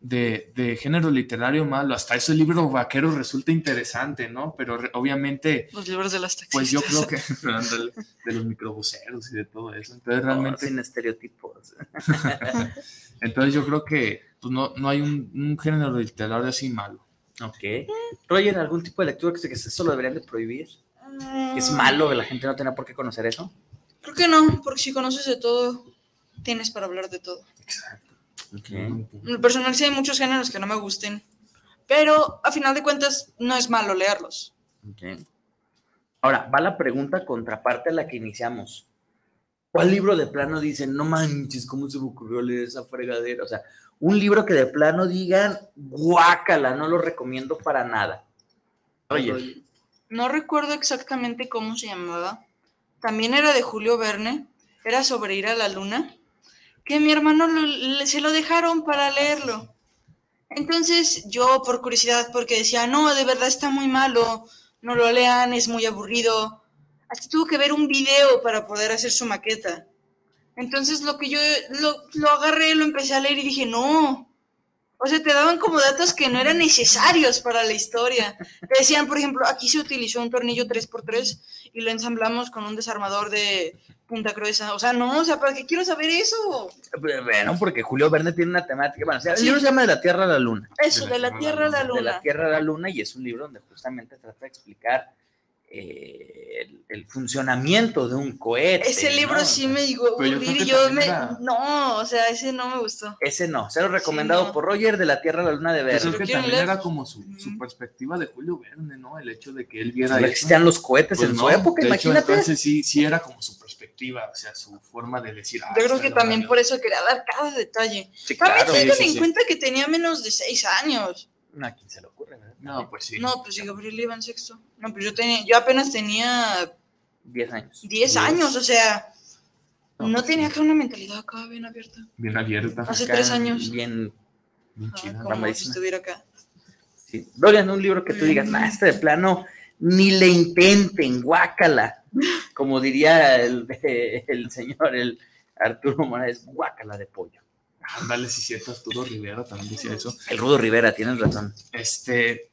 de, de género literario malo. Hasta eso el libro vaquero resulta interesante, ¿no? Pero re- obviamente, Los libros de las taxistas. pues yo creo que de los microbuseros y de todo eso. Entonces No, realmente, sin estereotipos. entonces yo creo que pues, no, no hay un, un género literario así malo. Ok. Roger, ¿algún tipo de lectura que, que eso lo deberían de prohibir? ¿Que es malo que la gente no tenga por qué conocer eso? Creo que no, porque si conoces de todo, tienes para hablar de todo. Exacto. Ok. En lo personal sí hay muchos géneros que no me gusten, pero a final de cuentas no es malo leerlos. Ahora, va la pregunta contraparte a la que iniciamos. ¿Cuál libro de plano dicen, no manches, cómo se me ocurrió leer esa fregadera? O sea, un libro que de plano digan, guácala, no lo recomiendo para nada. Oye, no recuerdo exactamente cómo se llamaba. También era de Julio Verne. Era sobre ir a la luna. Que mi hermano lo- le- se lo dejaron para leerlo. Entonces yo, por curiosidad, porque decía, no, de verdad está muy malo, no lo lean, es muy aburrido. Hasta tuvo que ver un video para poder hacer su maqueta. Entonces lo que yo lo, lo agarré, lo empecé a leer y dije, no. O sea, te daban como datos que no eran necesarios para la historia. Te decían, por ejemplo, aquí se utilizó un tornillo 3x3 y lo ensamblamos con un desarmador de punta gruesa. O sea, no, o sea, ¿para qué quiero saber eso? Bueno, porque Julio Verne tiene una temática. Bueno, o sea, el Sí. libro se llama De la Tierra a la Luna. Eso, de la Tierra a la De la Luna. Tierra a la Luna y es un libro donde justamente trata de explicar eh, el, el funcionamiento de un cohete. Ese libro ¿no? sí me dijo Pero yo y me... era- No, o sea, ese no me gustó. Ese no, se lo recomendado no. por Roger de la Tierra a la Luna de Pues Verne. es que también leer. era como su, perspectiva de Julio Verne, ¿no? El hecho de que él No viera eso. existían los cohetes Pues en no, su época, de hecho, imagínate. entonces sí, sí era como su perspectiva, o sea, su forma de decir. ah, Yo creo que también por eso quería dar cada detalle. Sí, También claro. tengan sí, en sí. cuenta que tenía menos de seis años. No, ¿a quién se? No, pues sí. No, pues si Gabriel iba en sexto. No, pues yo tenía, yo apenas tenía 10 años. 10 Diez. años, o sea, No, no pues tenía sí. acá una mentalidad acá bien abierta. Bien abierta. Hace Acá, tres años. Bien, Bien Ah, chida. como si estuviera acá. sí. Dorian, un libro que tú digas, Mm. nah, este de plano, ni le intenten, guácala. Como diría el, el señor, el Arturo Morales, guácala de pollo. Ándale, sí, cierto, Arturo Rivera también decía eso. El Rudo Rivera, tienes razón. Este,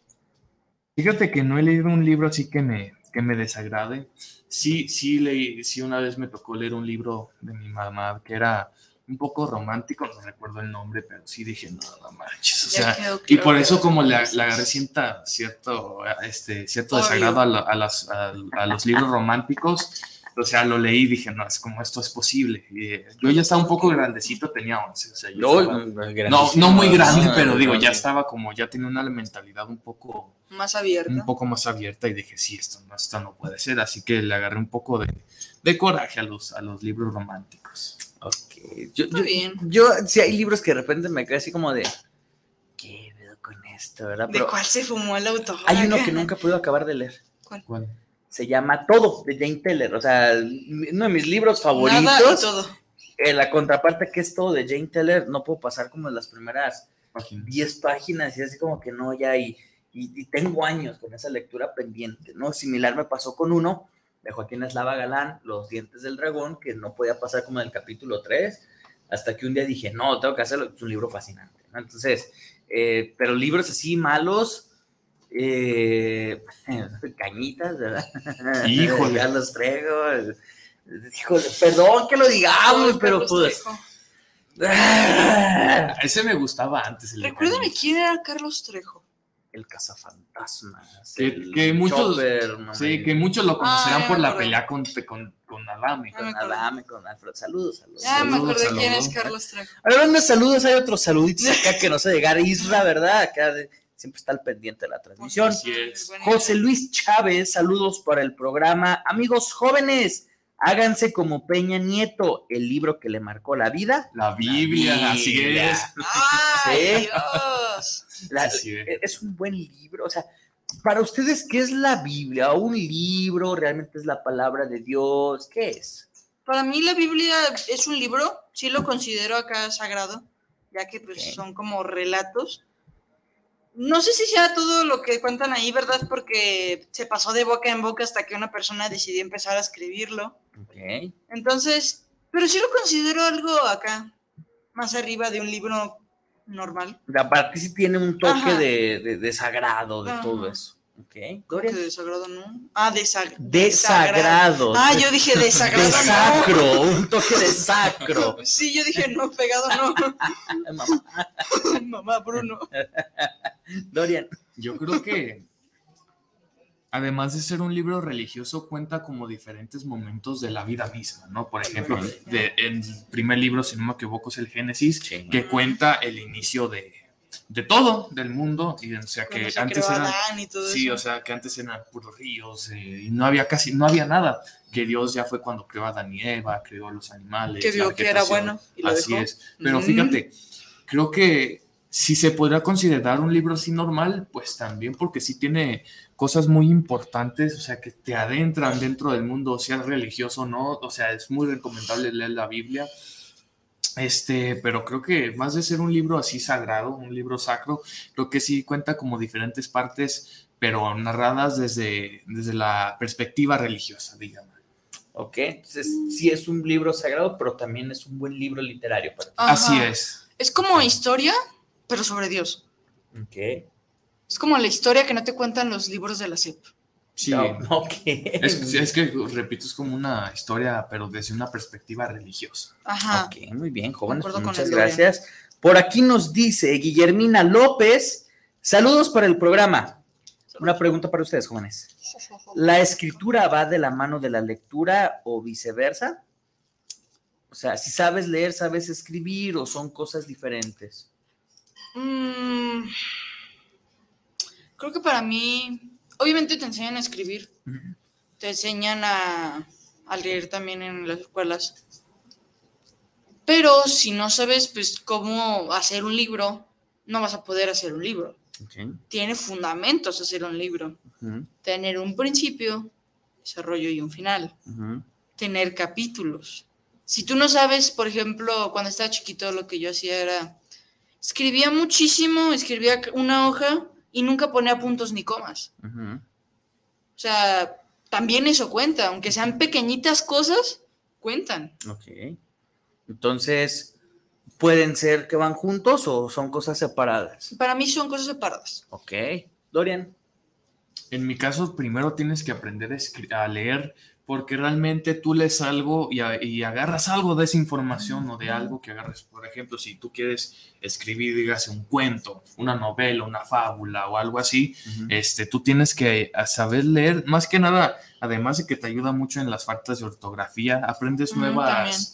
fíjate que no he leído un libro así que me, que me desagrade. Sí, sí leí, sí una vez me tocó leer un libro de mi mamá que era un poco romántico, no recuerdo el nombre, pero sí dije, no, no manches, o sea, quedó y por eso como le, agarré cierto, este, cierto desagrado a, la- a las- a- a los libros románticos, o sea, lo leí y dije, no, es como esto es posible. Y, eh, yo ya estaba un poco grandecito, tenía 11, o sea, yo No, estaba- no, muy grande, No, pero digo, ya estaba como, ya tenía una mentalidad un poco, Más abierta. un poco más abierta y dije, sí, esto no, esto no puede ser. Así que le agarré un poco de, de coraje a los, a los libros románticos. Ok. Yo, Está yo, bien. yo, sí hay libros que de repente me quedo así como de, ¿qué veo con esto, verdad? ¿De Pero cuál se fumó el autor? hay uno que nunca he podido acabar de leer. ¿Cuál? Se llama Todo, de Jane Teller. O sea, uno de mis libros Nada y favoritos. todo. eh, la contraparte que es todo de Jane Teller, no puedo pasar como de las primeras Página. 10 páginas y así como que no, ya, y, y, y tengo años con esa lectura pendiente, ¿no? Similar me pasó con uno de Joaquín Eslava Galán, Los dientes del dragón, que no podía pasar como del capítulo 3, hasta que un día dije, no, tengo que hacerlo, es un libro fascinante, ¿no? Entonces, eh, pero libros así malos, eh, cañitas, ¿verdad? Híjole. Carlos Trejo, eh, híjole, perdón que lo digamos, pero pues... Trejo. ¡ah! Ese me gustaba antes. Recuérdame quién era Carlos Trejo. El cazafantasmas. Que- el que muchos-. Sí, que muchos lo conocerán Ah, por me la pelea con, con, con Adame. Ah, me Con Adame, con Alfred. Saludos, saludos. Ya me Saludos, acordé quién es saludos. Carlos Trejo. Hablando de saludos, hay otros saluditos acá que no sé llegar. Isra, ¿verdad? Acá de- siempre está al pendiente de la transmisión. Así es. Buena José. Luis Chávez, saludos para el programa. Amigos jóvenes, háganse como Peña Nieto, el libro que le marcó la vida. La Biblia, La así es. ¡Ay, Sí. Dios! La- Sí, sí. es un buen libro. O sea, para ustedes, ¿qué es la Biblia? ¿Un libro? ¿Realmente es la palabra de Dios? ¿Qué es? Para mí la Biblia es un libro, sí lo considero acá sagrado, ya que pues son como relatos. No sé si sea todo lo que cuentan ahí, ¿verdad? Porque se pasó de boca en boca hasta que una persona decidió empezar a escribirlo. Ok. Entonces, pero sí lo considero algo acá, más arriba de un libro normal. Ti sí tiene un toque de, de- de sagrado, de Ajá. todo eso. Ok. Dorian. que desagrado, ¿no? Ah, desag De sagrado. Ah, yo dije De desagrado. no. sacro, un toque de sacro. Sí, yo dije no, pegado no. Mamá. Mamá, Bruno. Dorian. Yo creo que, además de ser un libro religioso, cuenta como diferentes momentos de la vida misma, ¿no? Por ejemplo, de, en el primer libro, si no me equivoco, es el Génesis, que cuenta el inicio de, de todo, del mundo, y o sea que se antes eran... Adán y todo Sí, eso. o sea, que antes eran puros ríos eh, y no había casi, no había nada. Que Dios ya fue cuando creó a Adán y Eva, creó a los animales. que vio que era bueno y lo Así dejó. es. Pero Mm. fíjate, creo que si se podrá considerar un libro así normal, pues también porque sí tiene cosas muy importantes, o sea, que te adentran dentro del mundo, sea religioso o no, o sea, es muy recomendable leer la Biblia. Este, pero creo que más de ser un libro así sagrado, un libro sacro, creo que sí cuenta como diferentes partes, pero narradas desde, desde la perspectiva religiosa, digamos. Ok, entonces sí es un libro sagrado, pero también es un buen libro literario para ti. Así es. Es como historia, pero sobre Dios. Ok. Es como la historia que no te cuentan los libros de la SEP. Sí. No, ok. Es, es que, repito, es como una historia, pero desde una perspectiva religiosa. Ajá. Ok, muy bien, jóvenes, pues muchas gracias. Por aquí nos dice Guillermina López, saludos para el programa. Una pregunta para ustedes, jóvenes. ¿La escritura va de la mano de la lectura o viceversa? O sea, si sabes leer, sabes escribir o son cosas diferentes. Mm, creo que para mí, obviamente te enseñan a escribir, te enseñan a, a leer también en las escuelas. Pero si no sabes pues cómo hacer un libro, no vas a poder hacer un libro. Tiene fundamentos hacer un libro. Tener un principio, desarrollo y un final. tener capítulos. Si tú no sabes, por ejemplo, cuando estaba chiquito, lo que yo hacía era, escribía muchísimo, escribía una hoja y nunca ponía puntos ni comas. O sea, también eso cuenta, aunque sean pequeñitas cosas, cuentan. Ok. Entonces, ¿pueden ser que van juntos o son cosas separadas? Para mí son cosas separadas. Ok. Dorian. En mi caso, primero tienes que aprender a leer porque realmente tú lees algo y, a- y agarras algo de esa información o de algo que agarres. Por ejemplo, si tú quieres escribir, dígase, un cuento, una novela, una fábula o algo así, este, tú tienes que a saber leer, más que nada, además de que te ayuda mucho en las faltas de ortografía, aprendes nuevas,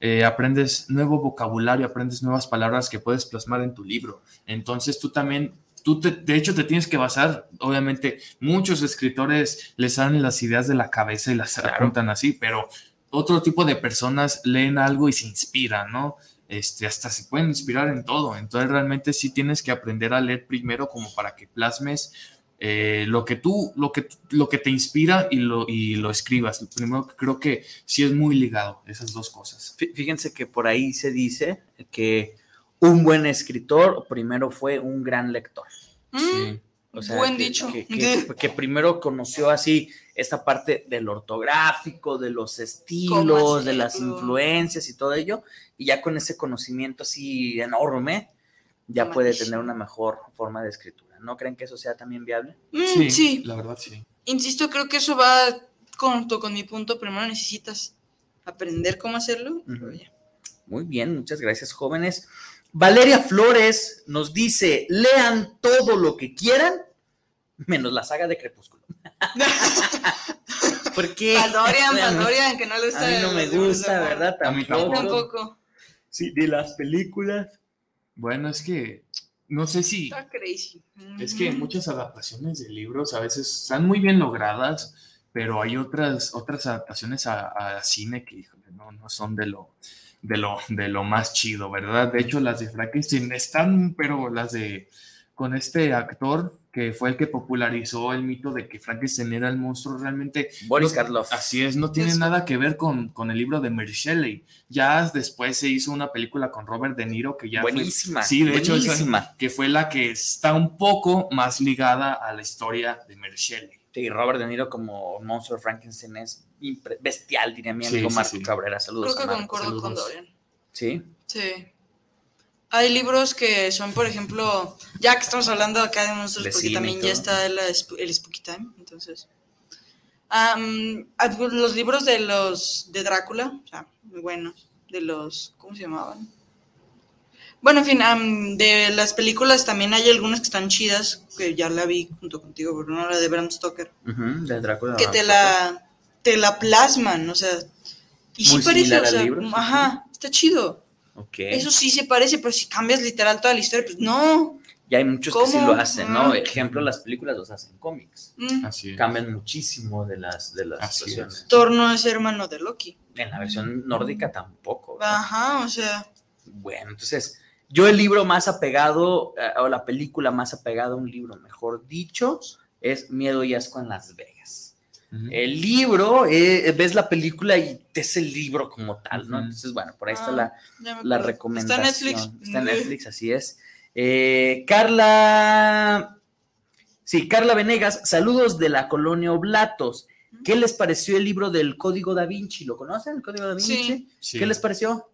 eh, aprendes nuevo vocabulario, aprendes nuevas palabras que puedes plasmar en tu libro. Entonces tú también, tú te- de hecho te tienes que basar, obviamente muchos escritores les salen las ideas de la cabeza y las Claro. apuntan así, pero otro tipo de personas leen algo y se inspiran, ¿no? Este, hasta se pueden inspirar en todo. Entonces realmente sí tienes que aprender a leer primero como para que plasmes eh, lo que tú, lo que, lo que te inspira y lo, y lo escribas. Primero creo que sí es muy ligado esas dos cosas. Fí- Fíjense que por ahí se dice que un buen escritor primero fue un gran lector. Mm, O sea, Buen que- dicho. Que, que- que primero conoció así esta parte del ortográfico, de los estilos, de las influencias y todo ello, y ya con ese conocimiento así enorme, ya puede tener una mejor forma de escritura. ¿No creen que eso sea también viable? mm, sí. la verdad sí. Insisto, creo que eso va junto con mi punto. Primero necesitas aprender cómo hacerlo. Muy bien, muchas gracias, jóvenes. Valeria Flores nos dice: lean todo lo que quieran, menos la saga de Crepúsculo. ¿Por qué? Valorian, Valorian, que no le gusta. A mí no me gusta. ¿verdad? A mí Tampoco. Tampoco. Sí, de las películas. Bueno, es que no sé si... Está crazy. Es que muchas adaptaciones de libros a veces están muy bien logradas, pero hay otras, otras adaptaciones a, a cine que híjole, no, no son de lo, de, lo, de lo más chido, ¿verdad? De hecho, las de Frankenstein están, pero las de con este actor que fue el que popularizó el mito de que Frankenstein era el monstruo, realmente Boris no- Karloff. Así es, no tiene Eso. nada que ver con, con el libro de Mary Shelley. Ya después se hizo una película con Robert De Niro que ya fue- buenísima. sí, de hecho, esa- buenísima. que fue la que está un poco más ligada a la historia de Mary Shelley. Sí, Robert De Niro como monstruo de Frankenstein es bestial, diría mi amigo sí, Marco sí. Cabrera. Saludos. Creo que a concuerdo con saludos. Dorian. Sí. Sí. Hay libros que son, por ejemplo, ya que estamos hablando acá de monstruos, porque también ya está el, el Spooky Time, entonces. Algu- los libros de los de Drácula, o sea, muy buenos, de los, ¿cómo se llamaban? Bueno, en fin, am, de las películas también hay algunas que están chidas, que ya la vi junto contigo, pero no la de Bram Stoker, Ujú, del Drácula. que te la, te la plasman, o sea, y sí parece, o sea, libro, sí, ajá, está chido. Ok. Eso sí se parece, pero si cambias literal toda la historia, pues no. Y hay muchos que sí lo hacen, ¿no? Ah. Ejemplo, las películas los hacen cómics. Mm. Así es. Cambian muchísimo de las, de las Así situaciones. es. Thor no es hermano de Loki. En la versión nórdica tampoco. ¿verdad? Ajá, o sea. Bueno, entonces, Yo el libro más apegado, eh, o la película más apegada a un libro, mejor dicho, es Miedo y Asco en Las Vegas. El libro, eh, ves la película y es el libro como tal, ¿no? Entonces, bueno, por ahí está Ah, la, la recomendación. Está en Netflix. Está en Netflix, así es. Eh, Carla. Sí, Carla Venegas, saludos de la colonia Oblatos. ¿Qué les pareció el libro del Código da Vinci? ¿Lo conocen, el Código da Vinci? Sí. Sí. ¿Qué les pareció?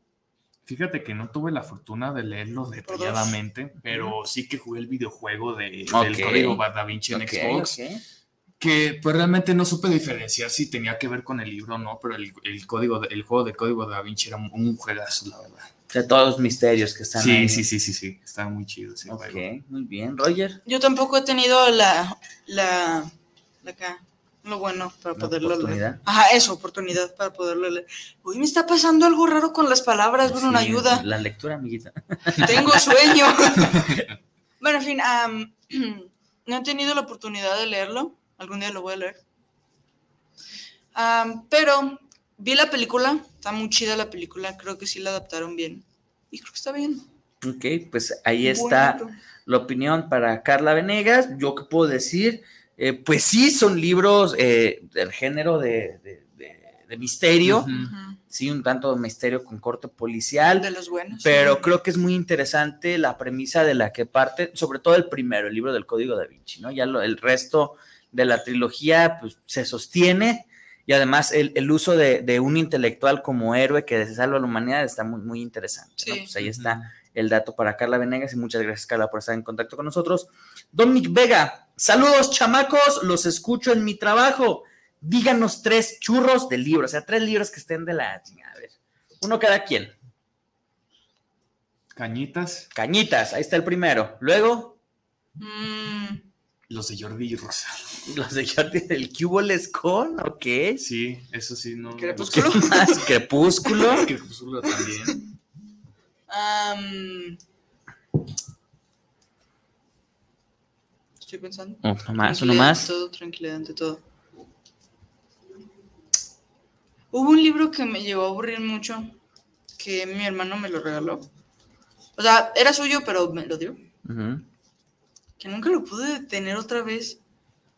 Fíjate que no tuve la fortuna de leerlo detalladamente, pero sí que jugué el videojuego de, Ok. del código Da Vinci en Xbox, que pues realmente no supe diferenciar si tenía que ver con el libro o no, pero el, el código, de- el juego de código Da Vinci era un, un juegazo, la verdad. De todos los misterios que están Sí, ahí. sí, sí, sí, sí, está muy chido ese Ok, juego. muy bien. Roger, Yo tampoco he tenido la, la, la acá, lo bueno para La poderlo oportunidad. leer. Ajá, eso, oportunidad para poderlo leer. Uy, me está pasando algo raro con las palabras, Bruno, Sí, ayuda. La lectura, amiguita. Tengo sueño. bueno, en fin, no he tenido la oportunidad de leerlo. Algún día lo voy a leer. Pero vi la película. Está muy chida la película. Creo que sí la adaptaron bien. Y creo que está bien. Ok, pues ahí está la opinión para Carla Venegas. Yo qué puedo decir, Eh, pues sí, son libros eh, del género de, de- de- de misterio, sí, un tanto de misterio con corte policial, De los buenos. pero creo que es muy interesante la premisa de la que parte, sobre todo el primero, el libro del Código da Vinci, ¿no? Ya lo- el resto de la trilogía pues, se sostiene y además el, el uso de, de un intelectual como héroe que salva a la humanidad está muy, muy interesante. ¿no? Sí. Pues ahí está el dato para Carla Venegas y muchas gracias Carla por estar en contacto con nosotros. Dominic Vega, saludos chamacos, los escucho en mi trabajo. Díganos tres churros de libros, o sea, tres libros que estén de la chingada. A ver, uno cada quien. Cañitas, Cañitas, ahí está el primero. Luego, Mm, los de Jordi y Rosa. los de Jordi del Cubo Lescon, ok. Sí, eso sí, no. Crepúsculo. ¿Qué más? Crepúsculo. Crepúsculo también. am, estoy pensando. Uno más, uno más. ante todo, tranquilidad ante todo. Hubo un libro que me llegó a aburrir mucho, que mi hermano me lo regaló. O sea, era suyo, pero me lo dio. Que nunca lo pude tener otra vez.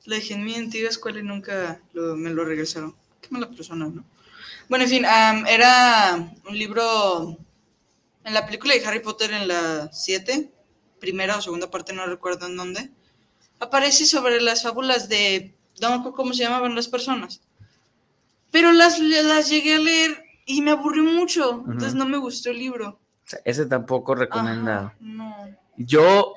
Lo dejé en mi antigua escuela y nunca lo- me lo regresaron. Qué mala persona, ¿no? Bueno, en fin, am, era un libro en la película de Harry Potter en la 7, primera o segunda parte, no recuerdo en dónde. Aparece sobre las fábulas de. No me acuerdo cómo se llamaban las personas. Pero las, las llegué a leer y me aburrió mucho. Entonces Ujú. no me gustó el libro. Ese tampoco recomendado. Ajá, no. Yo,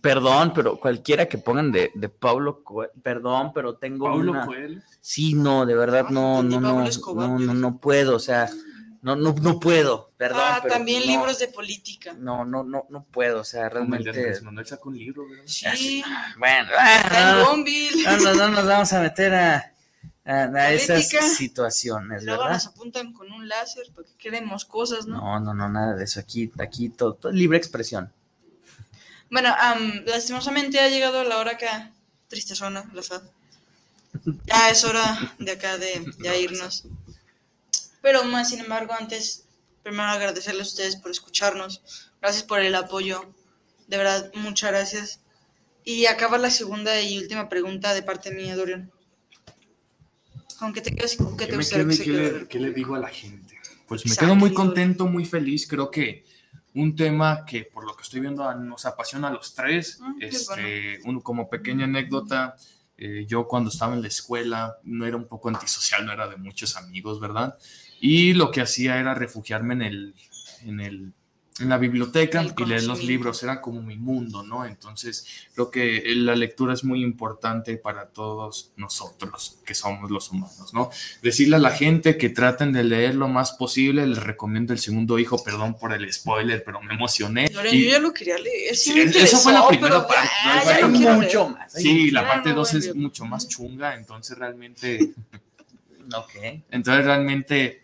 perdón, pero cualquiera que pongan de, de Pablo Coelho, perdón, pero tengo Paulo una... Coelho. Sí, no, de verdad, no, no, no, Pablo no, no, no puedo, o sea, no, no, no puedo, perdón. ah, pero también no, libros de política. No, no, no, no puedo, o sea, realmente... Manuel sacó un libro, ¿verdad? Sí, Bueno, está en no, no, no, no nos vamos a meter a, a, a esas situaciones, Luego ¿verdad? nos apuntan con un láser porque queremos cosas, ¿no? No, no, no, nada de eso. Aquí, aquí todo, todo libre expresión. Bueno, am, lastimosamente ha llegado la hora acá. Triste zona, la verdad. Ya es hora de acá de ya irnos. Pero más, sin embargo, antes, primero agradecerles a ustedes por escucharnos. Gracias por el apoyo. De verdad, muchas gracias. Y acaba la segunda y última pregunta de parte mía, Dorian. ¿Con qué te quedas con qué ¿Qué, te gustaría que se qué le, qué le digo a la gente? Pues me Exacto, quedo muy contento, muy feliz. Creo que un tema que por lo que estoy viendo nos apasiona a los tres. Ah, este, uno como pequeña anécdota, eh, yo cuando estaba en la escuela no era un poco antisocial, no era de muchos amigos, ¿verdad? Y lo que hacía era refugiarme en el, en el en la biblioteca El y leer los libros, era como mi mundo, ¿no? Entonces, creo que la lectura es muy importante para todos nosotros, que somos los humanos, ¿no? Decirle a la gente que traten de leer lo más posible, les recomiendo El Segundo Hijo, perdón por el spoiler, pero me emocioné. Y- yo ya lo quería leer. Sí, me esa interesó, fue la primera parte, ah, quiero leer. mucho más. Sí, la parte no 2 voy es mucho más chunga, entonces realmente, Ok. entonces realmente,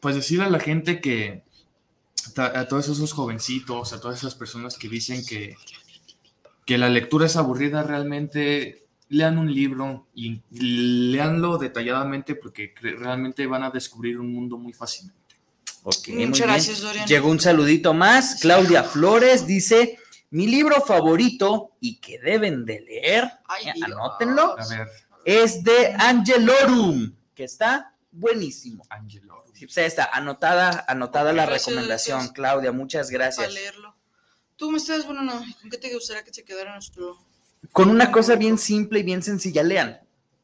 pues decirle a la gente que, a todos esos jovencitos, a todas esas personas que dicen que, que la lectura es aburrida, realmente lean un libro y leanlo detalladamente porque realmente van a descubrir un mundo muy fascinante. Ok, muy Muchas gracias, Dorian. Llegó un saludito más. Claudia Flores dice: Mi libro favorito y que deben de leer, Ay, eh, anótenlo, A ver, es de Angelorum, que está buenísimo. Angelo. Pues ahí está, anotada, anotada la Gracias, recomendación, gracias. Claudia, muchas Para gracias. leerlo. Tú me estás, bueno, no. ¿Con qué te gustaría que se quedara nuestro. Con una cosa bien simple y bien sencilla, lean,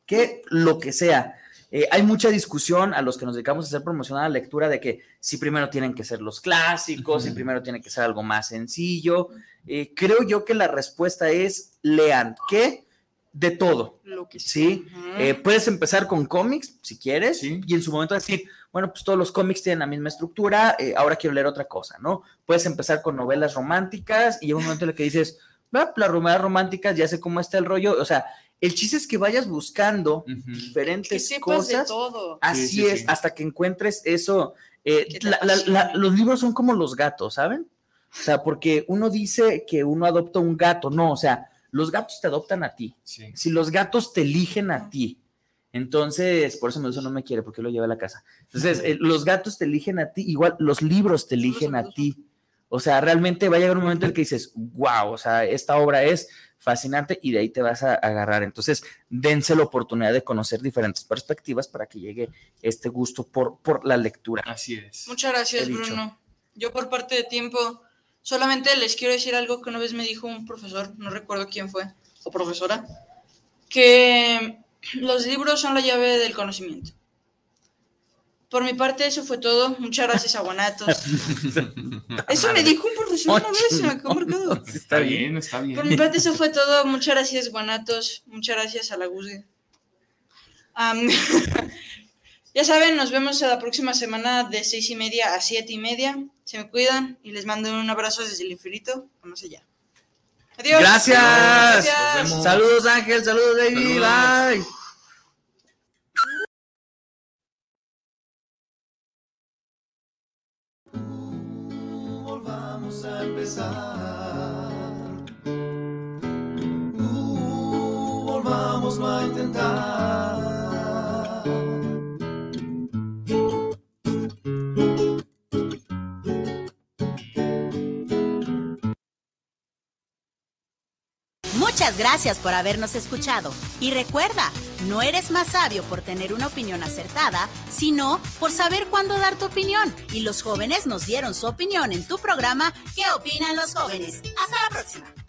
que lo que sea. Eh, hay mucha discusión a los que nos dedicamos a hacer promoción a la lectura de que si primero tienen que ser los clásicos, si primero tiene que ser algo más sencillo. Eh, creo yo que la respuesta es lean, que de todo. Lo que Sí. Eh, puedes empezar con cómics, si quieres, Sí. y en su momento decir, bueno, pues todos los cómics tienen la misma estructura, eh, ahora quiero leer otra cosa, ¿no? Puedes empezar con novelas románticas y hay un momento en el que dices, "Ah, las novelas románticas, ya sé cómo está el rollo, o sea, el chiste es que vayas buscando que diferentes de cosas, todo. así Sí, sí, es, sí. hasta que encuentres eso. eh, la- la- la- apasione. los libros son como los gatos, ¿saben? O sea, porque uno dice que uno adopta un gato, no, o sea, los gatos te adoptan a ti Sí. si los gatos te eligen a ti, entonces, por eso Medusa no me quiere, porque lo lleva a la casa. Entonces, eh, los gatos te eligen a ti, igual los libros te eligen a ti. O sea, realmente va a llegar un momento en el que dices, wow, o sea, esta obra es fascinante y de ahí te vas a agarrar. Entonces, dense la oportunidad de conocer diferentes perspectivas para que llegue este gusto por, por la lectura. Así es. Muchas gracias. Bruno. Yo por parte de tiempo, solamente les quiero decir algo que una vez me dijo un profesor, no recuerdo quién fue, o profesora, que los libros son la llave del conocimiento. Por mi parte, eso fue todo. Muchas gracias a Guanatos. Eso me dijo un profesor una vez, se me quedó marcado. Sí, Está bien, está bien. Por mi parte, eso fue todo. Muchas gracias, Guanatos. Muchas gracias a la Guzgue. Ya saben, nos vemos la próxima semana de seis y media a siete y media. Se me cuidan y les mando un abrazo desde el infinito. Vamos allá. Adiós. Gracias. Gracias. Saludos Ángel, saludos Lady, Saludos. bye. volvamos a empezar. Uh, volvamos a intentar. Muchas gracias por habernos escuchado. Y recuerda, no eres más sabio por tener una opinión acertada, sino por saber cuándo dar tu opinión. Y los jóvenes nos dieron su opinión en tu programa ¿Qué opinan los jóvenes? Hasta la próxima.